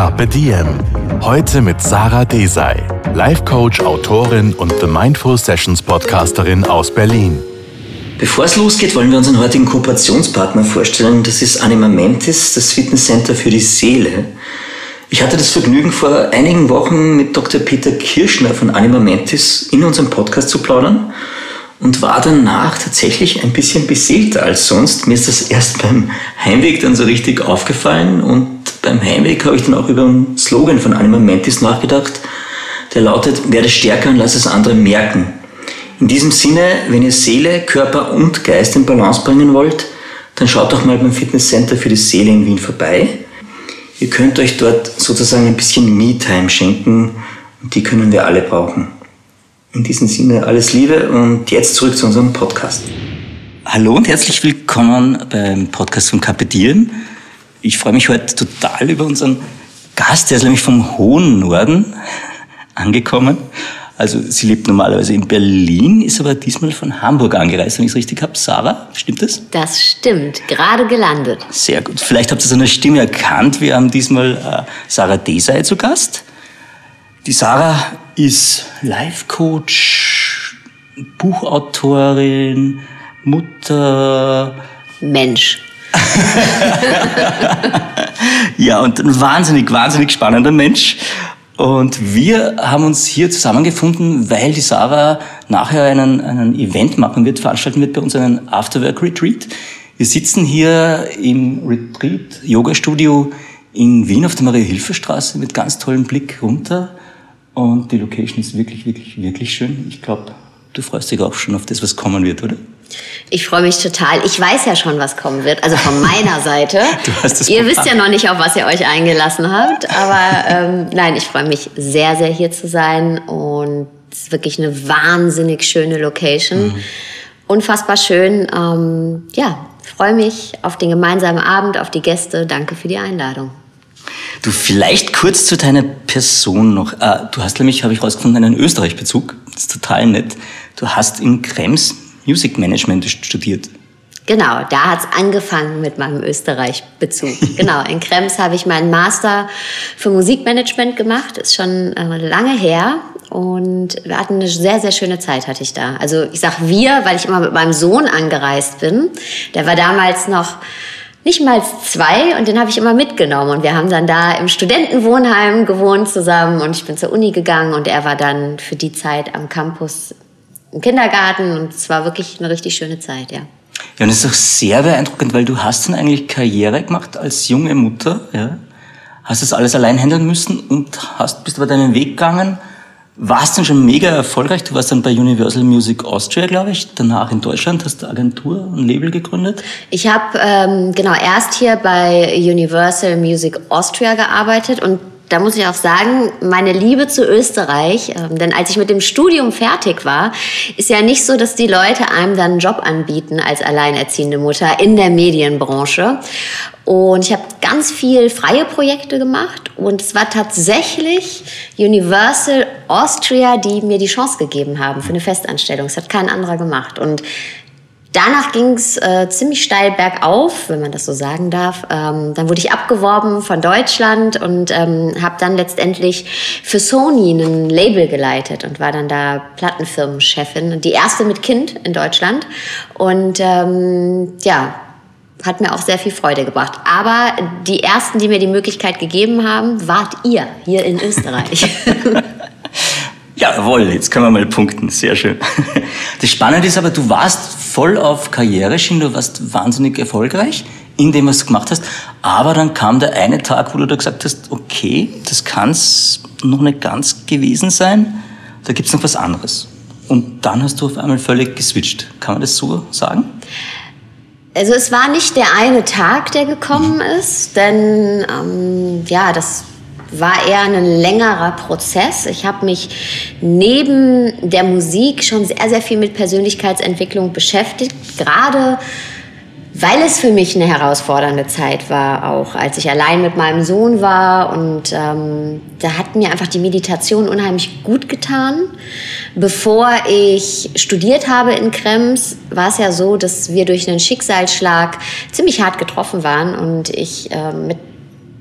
Carpe Diem. Heute mit Sarah Desai, Life Coach, Autorin und The Mindful Sessions Podcasterin aus Berlin. Bevor es losgeht, wollen wir unseren heutigen Kooperationspartner vorstellen. Das ist Anima Mentis, das Fitnesscenter für die Seele. Ich hatte das Vergnügen, vor einigen Wochen mit Dr. Peter Kirschner von Anima Mentis in unserem Podcast zu plaudern und war danach tatsächlich ein bisschen beseelter als sonst. Mir ist das erst beim Heimweg dann so richtig aufgefallen und beim Heimweg habe ich dann auch über einen Slogan von Anima Mentis nachgedacht, der lautet, werde stärker und lass es andere merken. In diesem Sinne, wenn ihr Seele, Körper und Geist in Balance bringen wollt, dann schaut doch mal beim Fitnesscenter für die Seele in Wien vorbei. Ihr könnt euch dort sozusagen ein bisschen Me-Time schenken und die können wir alle brauchen. In diesem Sinne alles Liebe und jetzt zurück zu unserem Podcast. Hallo und herzlich willkommen beim Podcast von Kapitieren. Ich freue mich heute total über unseren Gast, der ist nämlich vom hohen Norden angekommen. Also sie lebt normalerweise in Berlin, ist aber diesmal von Hamburg angereist, wenn ich es richtig habe. Sarah, stimmt das? Das stimmt, gerade gelandet. Sehr gut. Vielleicht habt ihr es an der Stimme erkannt. Wir haben diesmal äh, Sarah Desai zu Gast. Die Sarah ist Life-Coach, Buchautorin, Mutter. Mensch. ja, und ein wahnsinnig, wahnsinnig spannender Mensch. Und wir haben uns hier zusammengefunden, weil die Sarah nachher einen, einen Event machen wird, veranstalten wird bei uns einen Afterwork-Retreat. Wir sitzen hier im Retreat-Yoga-Studio in Wien auf der Maria-Hilfer-Straße mit ganz tollem Blick runter. Und die Location ist wirklich, wirklich, wirklich schön. Ich glaube, du freust dich auch schon auf das, was kommen wird, oder? Ich freue mich total. Ich weiß ja schon, was kommen wird. Also von meiner Seite. Du hast das ihr wisst ja noch nicht, auf was ihr euch eingelassen habt. Aber ähm, nein, ich freue mich sehr, sehr hier zu sein. Und es ist wirklich eine wahnsinnig schöne Location. Mhm. Unfassbar schön. Ähm, ja, freue mich auf den gemeinsamen Abend, auf die Gäste. Danke für die Einladung. Du, vielleicht kurz zu deiner Person noch. Äh, Du hast nämlich, habe ich rausgefunden, einen Österreich-Bezug. Das ist total nett. Du hast in Krems Music Management studiert. Genau, da hat's angefangen mit meinem Österreich-Bezug. genau, in Krems habe ich meinen Master für Musikmanagement gemacht, ist schon äh, lange her. Und wir hatten eine sehr, sehr schöne Zeit, hatte ich da. Also ich sag wir, weil ich immer mit meinem Sohn angereist bin. Der war damals noch nicht mal zwei und den habe ich immer mitgenommen. Und wir haben dann da im Studentenwohnheim gewohnt zusammen und ich bin zur Uni gegangen und er war dann für die Zeit am Campus im Kindergarten und es war wirklich eine richtig schöne Zeit, ja. Ja, und das ist auch sehr beeindruckend, weil du hast dann eigentlich Karriere gemacht als junge Mutter, ja. Hast das alles allein handeln müssen und hast, bist aber deinen Weg gegangen. Warst dann schon mega erfolgreich. Du warst dann bei Universal Music Austria, glaube ich. Danach in Deutschland hast du Agentur und Label gegründet. Ich habe ähm, genau erst hier bei Universal Music Austria gearbeitet und da muss ich auch sagen, meine Liebe zu Österreich, ähm, denn als ich mit dem Studium fertig war, ist ja nicht so, dass die Leute einem dann einen Job anbieten als alleinerziehende Mutter in der Medienbranche. Und ich habe ganz viel freie Projekte gemacht und es war tatsächlich Universal Austria, die mir die Chance gegeben haben für eine Festanstellung. Es hat kein anderer gemacht. Und Danach ging es äh, ziemlich steil bergauf, wenn man das so sagen darf. Ähm, dann wurde ich abgeworben von Deutschland und ähm, habe dann letztendlich für Sony ein Label geleitet und war dann da Plattenfirmenchefin, die erste mit Kind in Deutschland. Und ähm, ja, hat mir auch sehr viel Freude gebracht. Aber die ersten, die mir die Möglichkeit gegeben haben, wart ihr hier in Österreich. Jawohl, jetzt können wir mal punkten. Sehr schön. Das Spannende ist aber, du warst voll auf Karriereschiene, du warst wahnsinnig erfolgreich in dem, was du gemacht hast. Aber dann kam der eine Tag, wo du da gesagt hast, okay, das kann's noch nicht ganz gewesen sein. Da gibt's noch was anderes. Und dann hast du auf einmal völlig geswitcht. Kann man das so sagen? Also es war nicht der eine Tag, der gekommen ist, denn ähm, ja, das war eher ein längerer Prozess. Ich habe mich neben der Musik schon sehr, sehr viel mit Persönlichkeitsentwicklung beschäftigt. Gerade weil es für mich eine herausfordernde Zeit war, auch als ich allein mit meinem Sohn war. Und ähm, da hat mir einfach die Meditation unheimlich gut getan. Bevor ich studiert habe in Krems, war es ja so, dass wir durch einen Schicksalsschlag ziemlich hart getroffen waren und ich äh, mit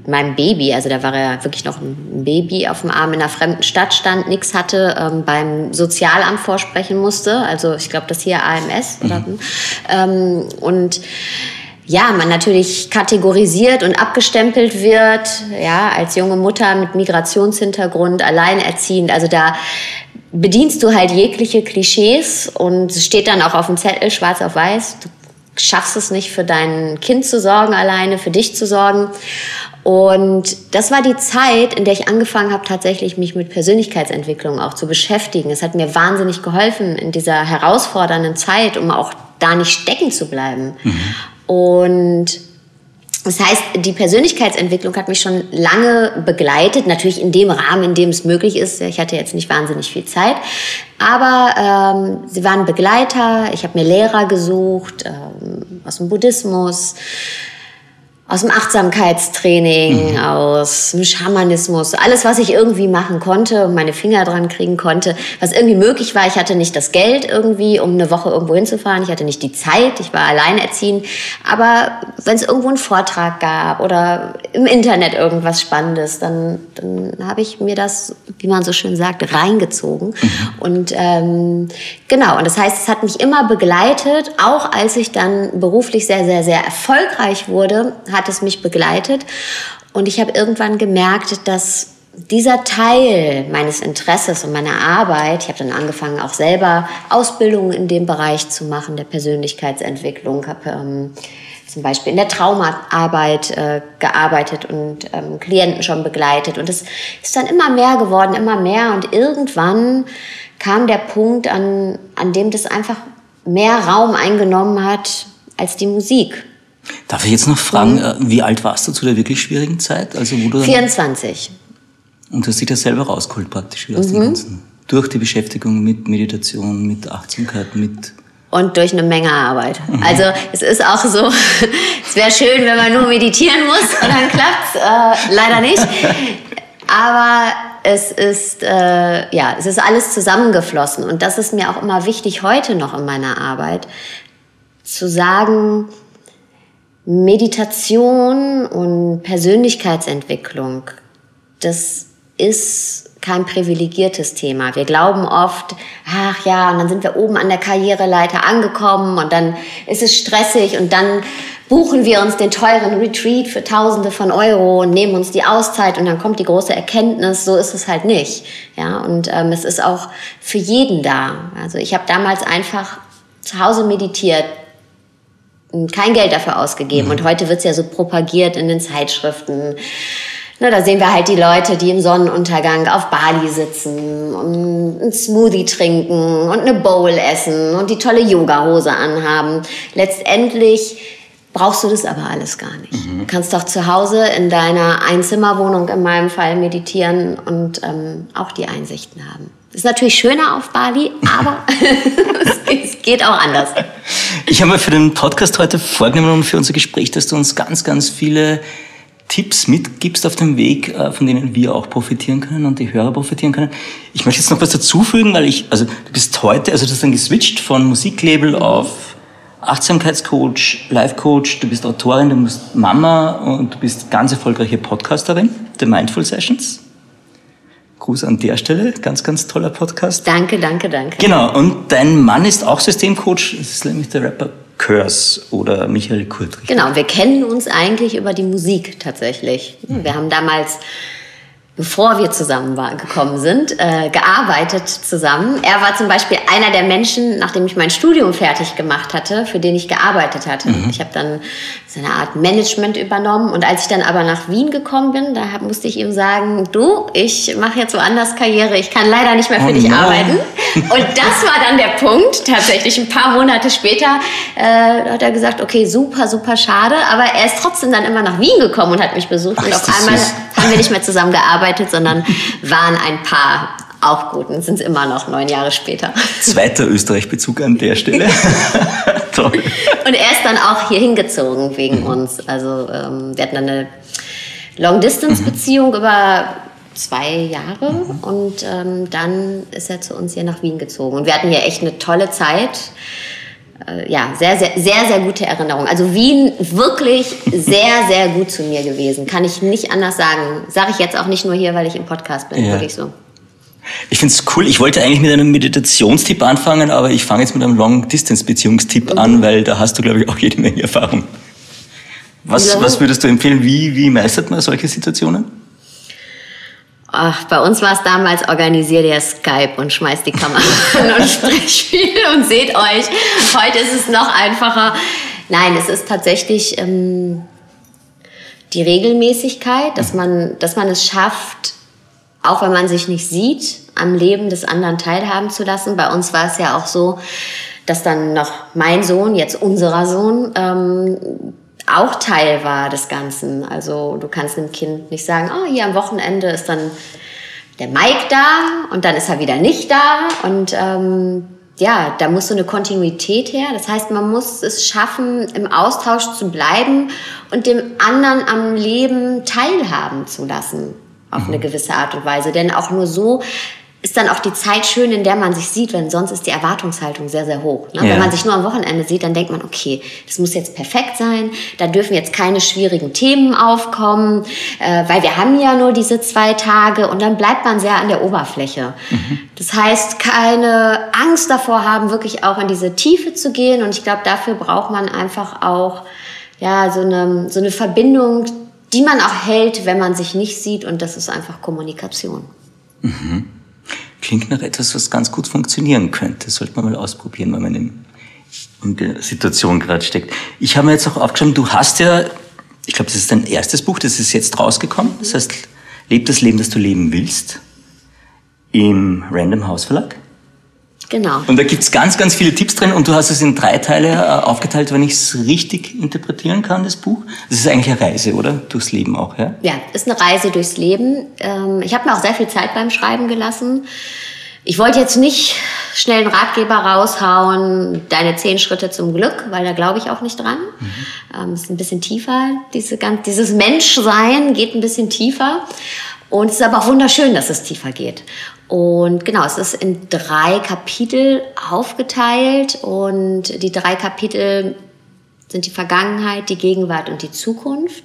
meinem Baby, also da war er wirklich noch ein Baby auf dem Arm in einer fremden Stadt stand, nichts hatte, ähm, beim Sozialamt vorsprechen musste. Also ich glaube, das hier AMS. Mhm. Oder, ähm, und ja, man natürlich kategorisiert und abgestempelt wird, ja, als junge Mutter mit Migrationshintergrund, alleinerziehend. Also da bedienst du halt jegliche Klischees und es steht dann auch auf dem Zettel schwarz auf weiß. Du schaffst es nicht, für dein Kind zu sorgen alleine, für dich zu sorgen. Und das war die Zeit, in der ich angefangen habe, tatsächlich mich mit Persönlichkeitsentwicklung auch zu beschäftigen. Es hat mir wahnsinnig geholfen in dieser herausfordernden Zeit, um auch da nicht stecken zu bleiben. Mhm. Und das heißt, die Persönlichkeitsentwicklung hat mich schon lange begleitet, natürlich in dem Rahmen, in dem es möglich ist. Ich hatte jetzt nicht wahnsinnig viel Zeit, aber ähm, sie waren Begleiter. Ich habe mir Lehrer gesucht ähm, aus dem Buddhismus, aus dem Achtsamkeitstraining, mhm. aus dem Schamanismus, alles, was ich irgendwie machen konnte und meine Finger dran kriegen konnte, was irgendwie möglich war. Ich hatte nicht das Geld irgendwie, um eine Woche irgendwo hinzufahren. Ich hatte nicht die Zeit. Ich war alleinerziehend. Aber wenn es irgendwo einen Vortrag gab oder im Internet irgendwas Spannendes, dann, dann habe ich mir das, wie man so schön sagt, reingezogen. Mhm. Und ähm, genau, und das heißt, es hat mich immer begleitet, auch als ich dann beruflich sehr, sehr, sehr erfolgreich wurde, hat es mich begleitet. Und ich habe irgendwann gemerkt, dass dieser Teil meines Interesses und meiner Arbeit, ich habe dann angefangen, auch selber Ausbildungen in dem Bereich zu machen, der Persönlichkeitsentwicklung, habe ähm, zum Beispiel in der Traumaarbeit äh, gearbeitet und ähm, Klienten schon begleitet. Und es ist dann immer mehr geworden, immer mehr. Und irgendwann kam der Punkt, an, an dem das einfach mehr Raum eingenommen hat als die Musik. Darf ich jetzt noch fragen, mhm. Äh, wie alt warst du zu der wirklich schwierigen Zeit? Also wo du 24. Und du hast dich da selber rausgeholt praktisch wieder aus mhm. dem Ganzen. Durch die Beschäftigung mit Meditation, mit Achtsamkeit, mit... Und durch eine Menge Arbeit. Mhm. Also es ist auch so, es wäre schön, wenn man nur meditieren muss und dann klappt äh, leider nicht. Aber es ist, äh, ja, es ist alles zusammengeflossen. Und das ist mir auch immer wichtig heute noch in meiner Arbeit, zu sagen, Meditation und Persönlichkeitsentwicklung, das ist kein privilegiertes Thema. Wir glauben oft, ach ja, und dann sind wir oben an der Karriereleiter angekommen und dann ist es stressig und dann buchen wir uns den teuren Retreat für Tausende von Euro und nehmen uns die Auszeit und dann kommt die große Erkenntnis, so ist es halt nicht. Ja, und ähm, es ist auch für jeden da. Also ich habe damals einfach zu Hause meditiert, kein Geld dafür ausgegeben. Mhm. Und heute wird's ja so propagiert in den Zeitschriften. Na, da sehen wir halt die Leute, die im Sonnenuntergang auf Bali sitzen und einen Smoothie trinken und eine Bowl essen und die tolle Yoga-Hose anhaben. Letztendlich brauchst du das aber alles gar nicht. Mhm. Du kannst doch zu Hause in deiner Einzimmerwohnung in meinem Fall meditieren und ähm, auch die Einsichten haben. Ist natürlich schöner auf Bali, aber es geht auch anders. Ich habe mir für den Podcast heute vorgenommen, für unser Gespräch, dass du uns ganz, ganz viele Tipps mitgibst auf dem Weg, äh, von denen wir auch profitieren können und die Hörer profitieren können. Ich möchte jetzt noch was dazufügen, weil ich, also du bist heute, also du hast dann geswitcht von Musiklabel auf Achtsamkeitscoach, Life-Coach, du bist Autorin, du bist Mama und du bist ganz erfolgreiche Podcasterin der Mindful Sessions. Gruß an der Stelle. Ganz, ganz toller Podcast. Danke, danke, danke. Genau. Und dein Mann ist auch Systemcoach. Das ist nämlich der Rapper Curse oder Michael Kurtrich. Genau. Wir kennen uns eigentlich über die Musik tatsächlich. Wir haben damals bevor wir zusammen war, gekommen sind, äh, gearbeitet zusammen. Er war zum Beispiel einer der Menschen, nachdem ich mein Studium fertig gemacht hatte, für den ich gearbeitet hatte. Mhm. Ich habe dann so eine Art Management übernommen und als ich dann aber nach Wien gekommen bin, da hab, musste ich ihm sagen, du, ich mache jetzt woanders Karriere, ich kann leider nicht mehr für oh dich no. arbeiten. Und das war dann der Punkt, tatsächlich ein paar Monate später, äh, hat er gesagt, okay, super, super schade, aber er ist trotzdem dann immer nach Wien gekommen und hat mich besucht Ach, und auf einmal süß haben wir nicht mehr zusammengearbeitet, sondern waren ein Paar auch gut und sind es immer noch neun Jahre später. Zweiter Österreich-Bezug an der Stelle. Toll. Und er ist dann auch hier hingezogen wegen mhm. uns. Also ähm, wir hatten eine Long-Distance-Beziehung mhm. über zwei Jahre mhm. und ähm, dann ist er zu uns hier nach Wien gezogen. Und wir hatten hier echt eine tolle Zeit. Äh, ja, sehr, sehr, sehr, sehr gute Erinnerung. Also Wien wirklich sehr, sehr gut zu mir gewesen. Kann ich nicht anders sagen. Sage ich jetzt auch nicht nur hier, weil ich im Podcast bin. Ja. Wirklich so. Ich finde es cool. Ich wollte eigentlich mit einem Meditationstipp anfangen, aber ich fange jetzt mit einem Long-Distance-Beziehungstipp mhm. an, weil da hast du, glaube ich, auch jede Menge Erfahrung. Was, ja. was würdest du empfehlen? Wie, wie meistert man solche Situationen? Ach, bei uns war es damals, organisiert ihr Skype und schmeißt die Kamera an und sprecht viel und seht euch. Heute ist es noch einfacher. Nein, es ist tatsächlich ähm, die Regelmäßigkeit, dass man, dass man es schafft, auch wenn man sich nicht sieht, am Leben des anderen teilhaben zu lassen. Bei uns war es ja auch so, dass dann noch mein Sohn, jetzt unserer Sohn, ähm, auch Teil war des Ganzen. Also du kannst einem Kind nicht sagen, oh, hier am Wochenende ist dann der Mike da und dann ist er wieder nicht da. Und ähm, ja, da muss so eine Kontinuität her. Das heißt, man muss es schaffen, im Austausch zu bleiben und dem anderen am Leben teilhaben zu lassen auf eine gewisse Art und Weise. Denn auch nur so ist dann auch die Zeit schön, in der man sich sieht, denn sonst ist die Erwartungshaltung sehr, sehr hoch. Ne? Ja. Wenn man sich nur am Wochenende sieht, dann denkt man, okay, das muss jetzt perfekt sein, da dürfen jetzt keine schwierigen Themen aufkommen, äh, weil wir haben ja nur diese zwei Tage und dann bleibt man sehr an der Oberfläche. Mhm. Das heißt, keine Angst davor haben, wirklich auch in diese Tiefe zu gehen und ich glaube, dafür braucht man einfach auch ja, so eine, so eine Verbindung die man auch hält, wenn man sich nicht sieht. Und das ist einfach Kommunikation. Mhm. Klingt nach etwas, was ganz gut funktionieren könnte. Sollte man mal ausprobieren, wenn man in, in der Situation gerade steckt. Ich habe mir jetzt auch aufgeschrieben, du hast ja, ich glaube, das ist dein erstes Buch, das ist jetzt rausgekommen. Das heißt, Leb das Leben, das du leben willst. Im Random House Verlag. Genau. Und da gibt's ganz, ganz viele Tipps drin und du hast es in drei Teile äh, aufgeteilt, wenn ich es richtig interpretieren kann, das Buch. Das ist eigentlich eine Reise, oder? Durchs Leben auch, ja? Ja, ist eine Reise durchs Leben. Ähm, ich habe mir auch sehr viel Zeit beim Schreiben gelassen. Ich wollte jetzt nicht schnell einen Ratgeber raushauen, deine zehn Schritte zum Glück, weil da glaube ich auch nicht dran. Mhm. Ähm, ist ein bisschen tiefer. Diese, ganz, dieses Menschsein geht ein bisschen tiefer. Und es ist aber auch wunderschön, dass es tiefer geht. Und genau, es ist in drei Kapitel aufgeteilt und die drei Kapitel sind die Vergangenheit, die Gegenwart und die Zukunft.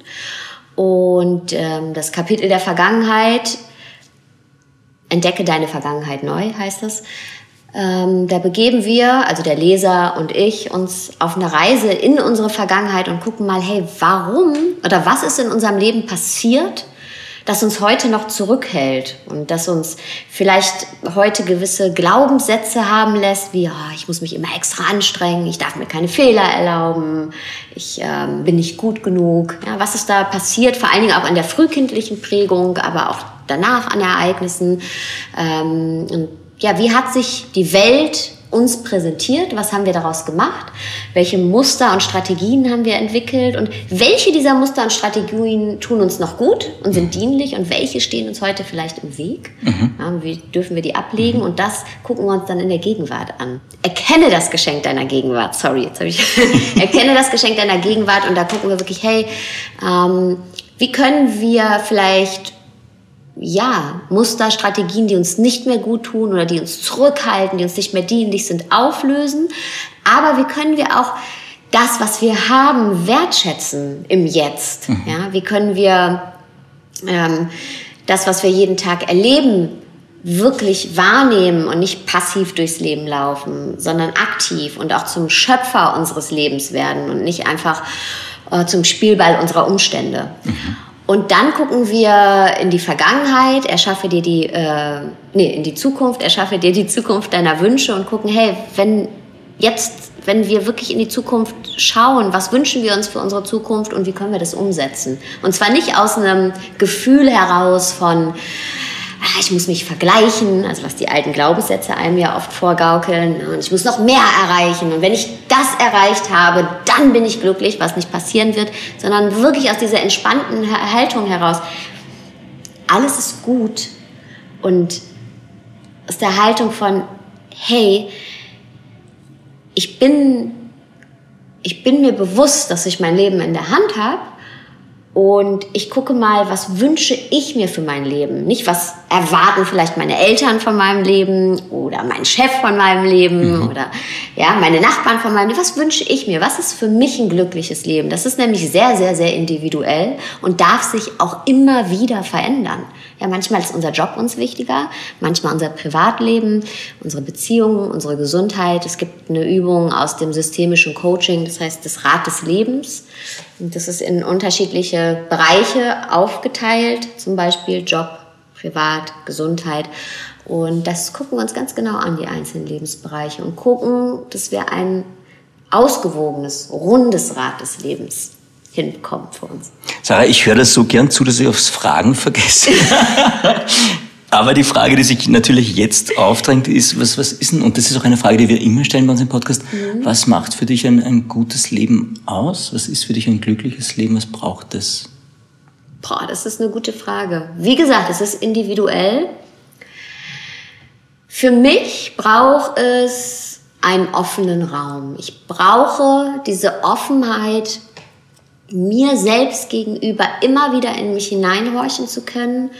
Und ähm, das Kapitel der Vergangenheit, entdecke deine Vergangenheit neu, heißt das. Ähm, da begeben wir, also der Leser und ich, uns auf eine Reise in unsere Vergangenheit und gucken mal, hey, warum oder was ist in unserem Leben passiert, das uns heute noch zurückhält und das uns vielleicht heute gewisse Glaubenssätze haben lässt, wie oh, ich muss mich immer extra anstrengen, ich darf mir keine Fehler erlauben, ich ähm, bin nicht gut genug. Ja, was ist da passiert, vor allen Dingen auch in der frühkindlichen Prägung, aber auch danach an Ereignissen. Ähm, und ja, wie hat sich die Welt uns präsentiert, was haben wir daraus gemacht, welche Muster und Strategien haben wir entwickelt? Und welche dieser Muster und Strategien tun uns noch gut und sind dienlich? Und welche stehen uns heute vielleicht im Weg. Mhm. Ja, wie dürfen wir die ablegen? Und das gucken wir uns dann in der Gegenwart an. Erkenne das Geschenk deiner Gegenwart, sorry, jetzt habe ich, erkenne das Geschenk deiner Gegenwart und da gucken wir wirklich, hey, ähm, wie können wir vielleicht ja, Muster, Strategien, die uns nicht mehr gut tun oder die uns zurückhalten, die uns nicht mehr dienlich sind, auflösen. Aber wie können wir auch das, was wir haben, wertschätzen im Jetzt? Mhm. Ja, wie können wir ähm, das, was wir jeden Tag erleben, wirklich wahrnehmen und nicht passiv durchs Leben laufen, sondern aktiv und auch zum Schöpfer unseres Lebens werden und nicht einfach äh, zum Spielball unserer Umstände. Mhm. Und dann gucken wir in die Vergangenheit, erschaffe dir die, äh, nee, in die Zukunft, erschaffe dir die Zukunft deiner Wünsche und gucken, hey, wenn jetzt, wenn wir wirklich in die Zukunft schauen, was wünschen wir uns für unsere Zukunft und wie können wir das umsetzen? Und zwar nicht aus einem Gefühl heraus von, Ah, ich muss mich vergleichen, also was die alten Glaubenssätze einem ja oft vorgaukeln. Und ich muss noch mehr erreichen. Und wenn ich das erreicht habe, dann bin ich glücklich, was nicht passieren wird, sondern wirklich aus dieser entspannten Haltung heraus. alles ist gut und aus der Haltung von, hey, ich bin, ich bin mir bewusst, dass ich mein Leben in der Hand habe und ich gucke mal, was wünsche ich mir für mein Leben. Nicht, was erwarten vielleicht meine Eltern von meinem Leben oder mein Chef von meinem Leben mhm. oder ja, meine Nachbarn von meinem Leben. Was wünsche ich mir? Was ist für mich ein glückliches Leben? Das ist nämlich sehr, sehr, sehr individuell und darf sich auch immer wieder verändern. Ja, manchmal ist unser Job uns wichtiger, manchmal unser Privatleben, unsere Beziehungen, unsere Gesundheit. Es gibt eine Übung aus dem systemischen Coaching, das heißt das Rad des Lebens. Und das ist in unterschiedliche Bereiche aufgeteilt, zum Beispiel Job, Privat, Gesundheit. Und das gucken wir uns ganz genau an, die einzelnen Lebensbereiche, und gucken, dass wir ein ausgewogenes, rundes Rad des Lebens hinbekommen für uns. Sarah, ich höre das so gern zu, dass ich aufs Fragen vergesse. Aber die Frage, die sich natürlich jetzt aufdrängt, ist, was, was ist denn, und das ist auch eine Frage, die wir immer stellen bei uns im Podcast, mhm. was macht für dich ein, ein gutes Leben aus? Was ist für dich ein glückliches Leben? Was braucht es? Boah, das ist eine gute Frage. Wie gesagt, es ist individuell. Für mich braucht es einen offenen Raum. Ich brauche diese Offenheit, mir selbst gegenüber immer wieder in mich hineinhorchen zu können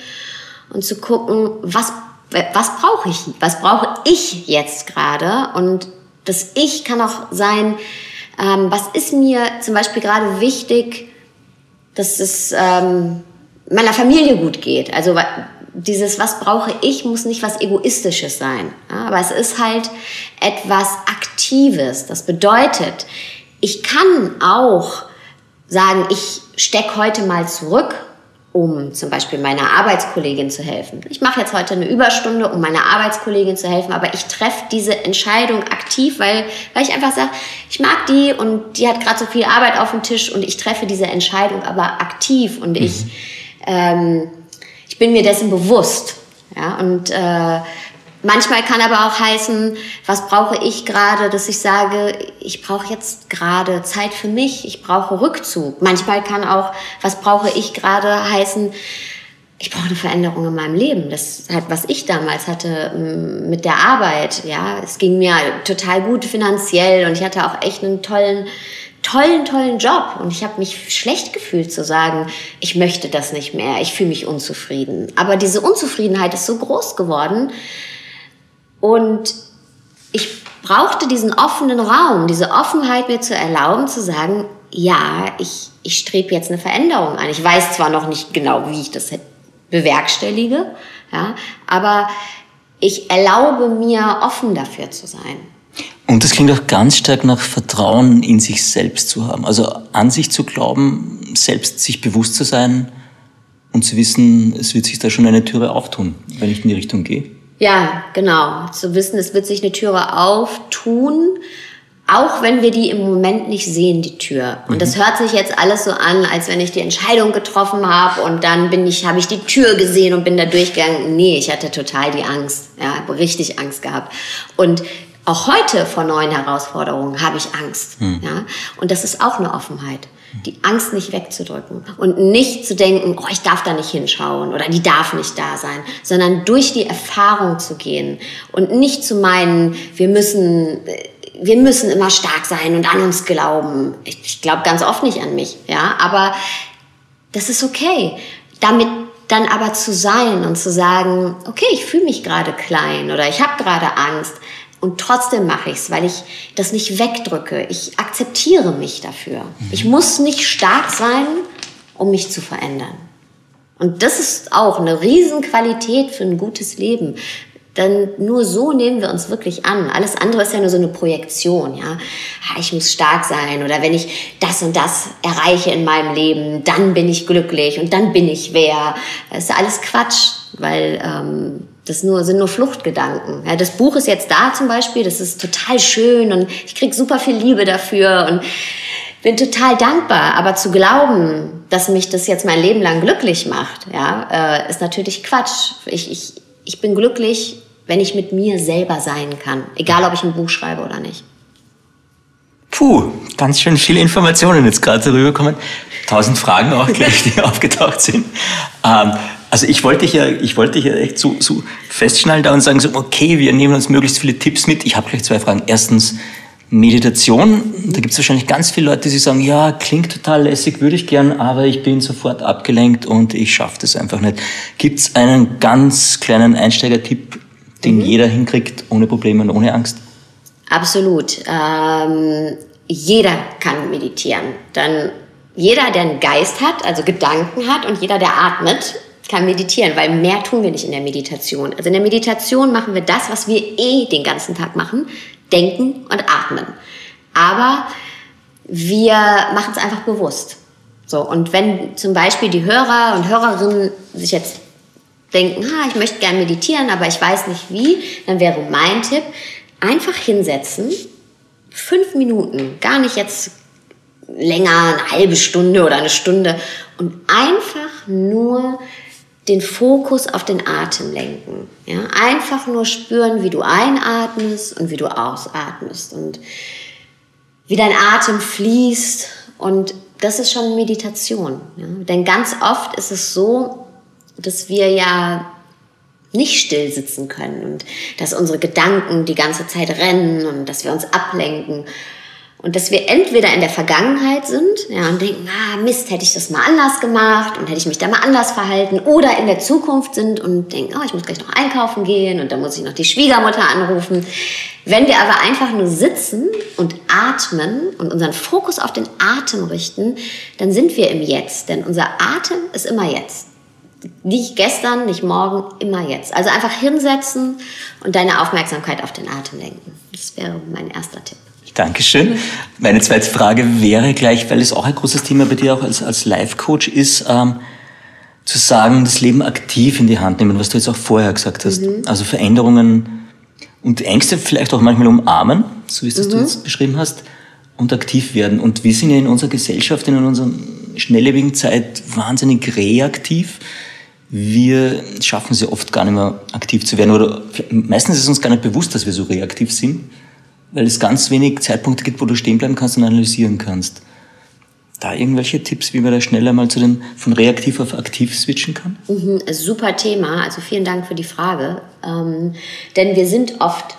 und zu gucken, was, was brauche ich, was brauche ich jetzt gerade und das Ich kann auch sein, ähm, was ist mir zum Beispiel gerade wichtig, dass es ähm, meiner Familie gut geht. Also dieses, was brauche ich, muss nicht was Egoistisches sein. Ja, aber es ist halt etwas Aktives. Das bedeutet, ich kann auch sagen, ich stecke heute mal zurück um zum Beispiel meiner Arbeitskollegin zu helfen. Ich mache jetzt heute eine Überstunde, um meiner Arbeitskollegin zu helfen, aber ich treffe diese Entscheidung aktiv, weil, weil ich einfach sage, ich mag die und die hat gerade so viel Arbeit auf dem Tisch und ich treffe diese Entscheidung aber aktiv und mhm. ich, ähm, ich bin mir dessen bewusst. Ja, und äh, Manchmal kann aber auch heißen, was brauche ich gerade, dass ich sage, ich brauche jetzt gerade Zeit für mich, ich brauche Rückzug. Manchmal kann auch, was brauche ich gerade heißen, ich brauche eine Veränderung in meinem Leben. Das halt, was ich damals hatte mm, mit der Arbeit. Ja, es ging mir total gut finanziell und ich hatte auch echt einen tollen, tollen, tollen Job. Und ich habe mich schlecht gefühlt zu sagen, ich möchte das nicht mehr, ich fühle mich unzufrieden. Aber diese Unzufriedenheit ist so groß geworden, und ich brauchte diesen offenen Raum, diese Offenheit mir zu erlauben, zu sagen, ja, ich, ich strebe jetzt eine Veränderung an. Ich weiß zwar noch nicht genau, wie ich das bewerkstellige, ja, aber ich erlaube mir, offen dafür zu sein. Und das klingt auch ganz stark nach Vertrauen in sich selbst zu haben. Also an sich zu glauben, selbst sich bewusst zu sein und zu wissen, es wird sich da schon eine Türe auftun, wenn ich in die Richtung gehe. Ja, genau. Zu wissen, es wird sich eine Türe auftun, auch wenn wir die im Moment nicht sehen, die Tür. Und mhm. das hört sich jetzt alles so an, als wenn ich die Entscheidung getroffen habe und dann bin ich, habe ich die Tür gesehen und bin da durchgegangen. Nee, ich hatte total die Angst. Ja, habe richtig Angst gehabt. Und auch heute vor neuen Herausforderungen habe ich Angst. Mhm. Ja? Und das ist auch eine Offenheit die Angst nicht wegzudrücken und nicht zu denken, oh, ich darf da nicht hinschauen oder die darf nicht da sein, sondern durch die Erfahrung zu gehen und nicht zu meinen, wir müssen, wir müssen immer stark sein und an uns glauben. Ich, ich glaube ganz oft nicht an mich, ja, aber das ist okay. Damit dann aber zu sein und zu sagen, okay, ich fühle mich gerade klein oder ich habe gerade Angst, und trotzdem mache ich es, weil ich das nicht wegdrücke. Ich akzeptiere mich dafür. Mhm. Ich muss nicht stark sein, um mich zu verändern. Und das ist auch eine Riesenqualität für ein gutes Leben. Denn nur so nehmen wir uns wirklich an. Alles andere ist ja nur so eine Projektion, ja. Ich muss stark sein oder wenn ich das und das erreiche in meinem Leben, dann bin ich glücklich und dann bin ich wer. Das ist alles Quatsch, weil ähm, das nur, sind nur Fluchtgedanken. Ja, das Buch ist jetzt da zum Beispiel, das ist total schön und ich krieg super viel Liebe dafür und bin total dankbar. Aber zu glauben, dass mich das jetzt mein Leben lang glücklich macht, ja, äh, ist natürlich Quatsch. Ich, ich, ich bin glücklich, wenn ich mit mir selber sein kann. Egal, ob ich ein Buch schreibe oder nicht. Puh, ganz schön viele Informationen jetzt gerade rüberkommen. Tausend Fragen auch gleich, die aufgetaucht sind. Ähm, Also ich wollte dich ja, ich wollte ja echt so, so festschnallen da und sagen so, okay, wir nehmen uns möglichst viele Tipps mit. Ich habe gleich zwei Fragen. Erstens, Meditation, da gibt es wahrscheinlich ganz viele Leute, die sagen, ja, klingt total lässig, würde ich gern, aber ich bin sofort abgelenkt und ich schaffe das einfach nicht. Gibt es einen ganz kleinen Einsteigertipp, den mhm. jeder hinkriegt, ohne Probleme und ohne Angst? Absolut. Ähm, jeder kann meditieren. Dann jeder, der einen Geist hat, also Gedanken hat und jeder, der atmet, kann meditieren, weil mehr tun wir nicht in der Meditation. Also in der Meditation machen wir das, was wir eh den ganzen Tag machen, denken und atmen. Aber wir machen es einfach bewusst. So, und wenn zum Beispiel die Hörer und Hörerinnen sich jetzt denken, ha, ich möchte gerne meditieren, aber ich weiß nicht wie, dann wäre mein Tipp, einfach hinsetzen, fünf Minuten, gar nicht jetzt länger, eine halbe Stunde oder eine Stunde und einfach nur den Fokus auf den Atem lenken. Ja? Einfach nur spüren, wie du einatmest und wie du ausatmest und wie dein Atem fließt. Und das ist schon Meditation. Ja? Denn ganz oft ist es so, dass wir ja nicht still sitzen können und dass unsere Gedanken die ganze Zeit rennen und dass wir uns ablenken. Und dass wir entweder in der Vergangenheit sind ja, und denken, ah Mist, hätte ich das mal anders gemacht und hätte ich mich da mal anders verhalten. Oder in der Zukunft sind und denken, oh, ich muss gleich noch einkaufen gehen und dann muss ich noch die Schwiegermutter anrufen. Wenn wir aber einfach nur sitzen und atmen und unseren Fokus auf den Atem richten, dann sind wir im Jetzt. Denn unser Atem ist immer jetzt. Nicht gestern, nicht morgen, immer jetzt. Also einfach hinsetzen und deine Aufmerksamkeit auf den Atem lenken. Das wäre mein erster Tipp. Dankeschön. Meine zweite Frage wäre gleich, weil es auch ein großes Thema bei dir auch als, als Life-Coach ist, ähm, zu sagen, das Leben aktiv in die Hand nehmen, was du jetzt auch vorher gesagt hast. Mhm. Also Veränderungen und Ängste vielleicht auch manchmal umarmen, so wie es das mhm. du jetzt beschrieben hast, und aktiv werden. Und wir sind ja in unserer Gesellschaft, in unserer schnelllebigen Zeit wahnsinnig reaktiv. Wir schaffen es ja oft gar nicht mehr aktiv zu werden oder meistens ist es uns gar nicht bewusst, dass wir so reaktiv sind weil es ganz wenig Zeitpunkte gibt, wo du stehen bleiben kannst und analysieren kannst. Da irgendwelche Tipps, wie man da schneller mal zu den, von reaktiv auf aktiv switchen kann? Mhm, super Thema, also vielen Dank für die Frage. Ähm, denn wir sind oft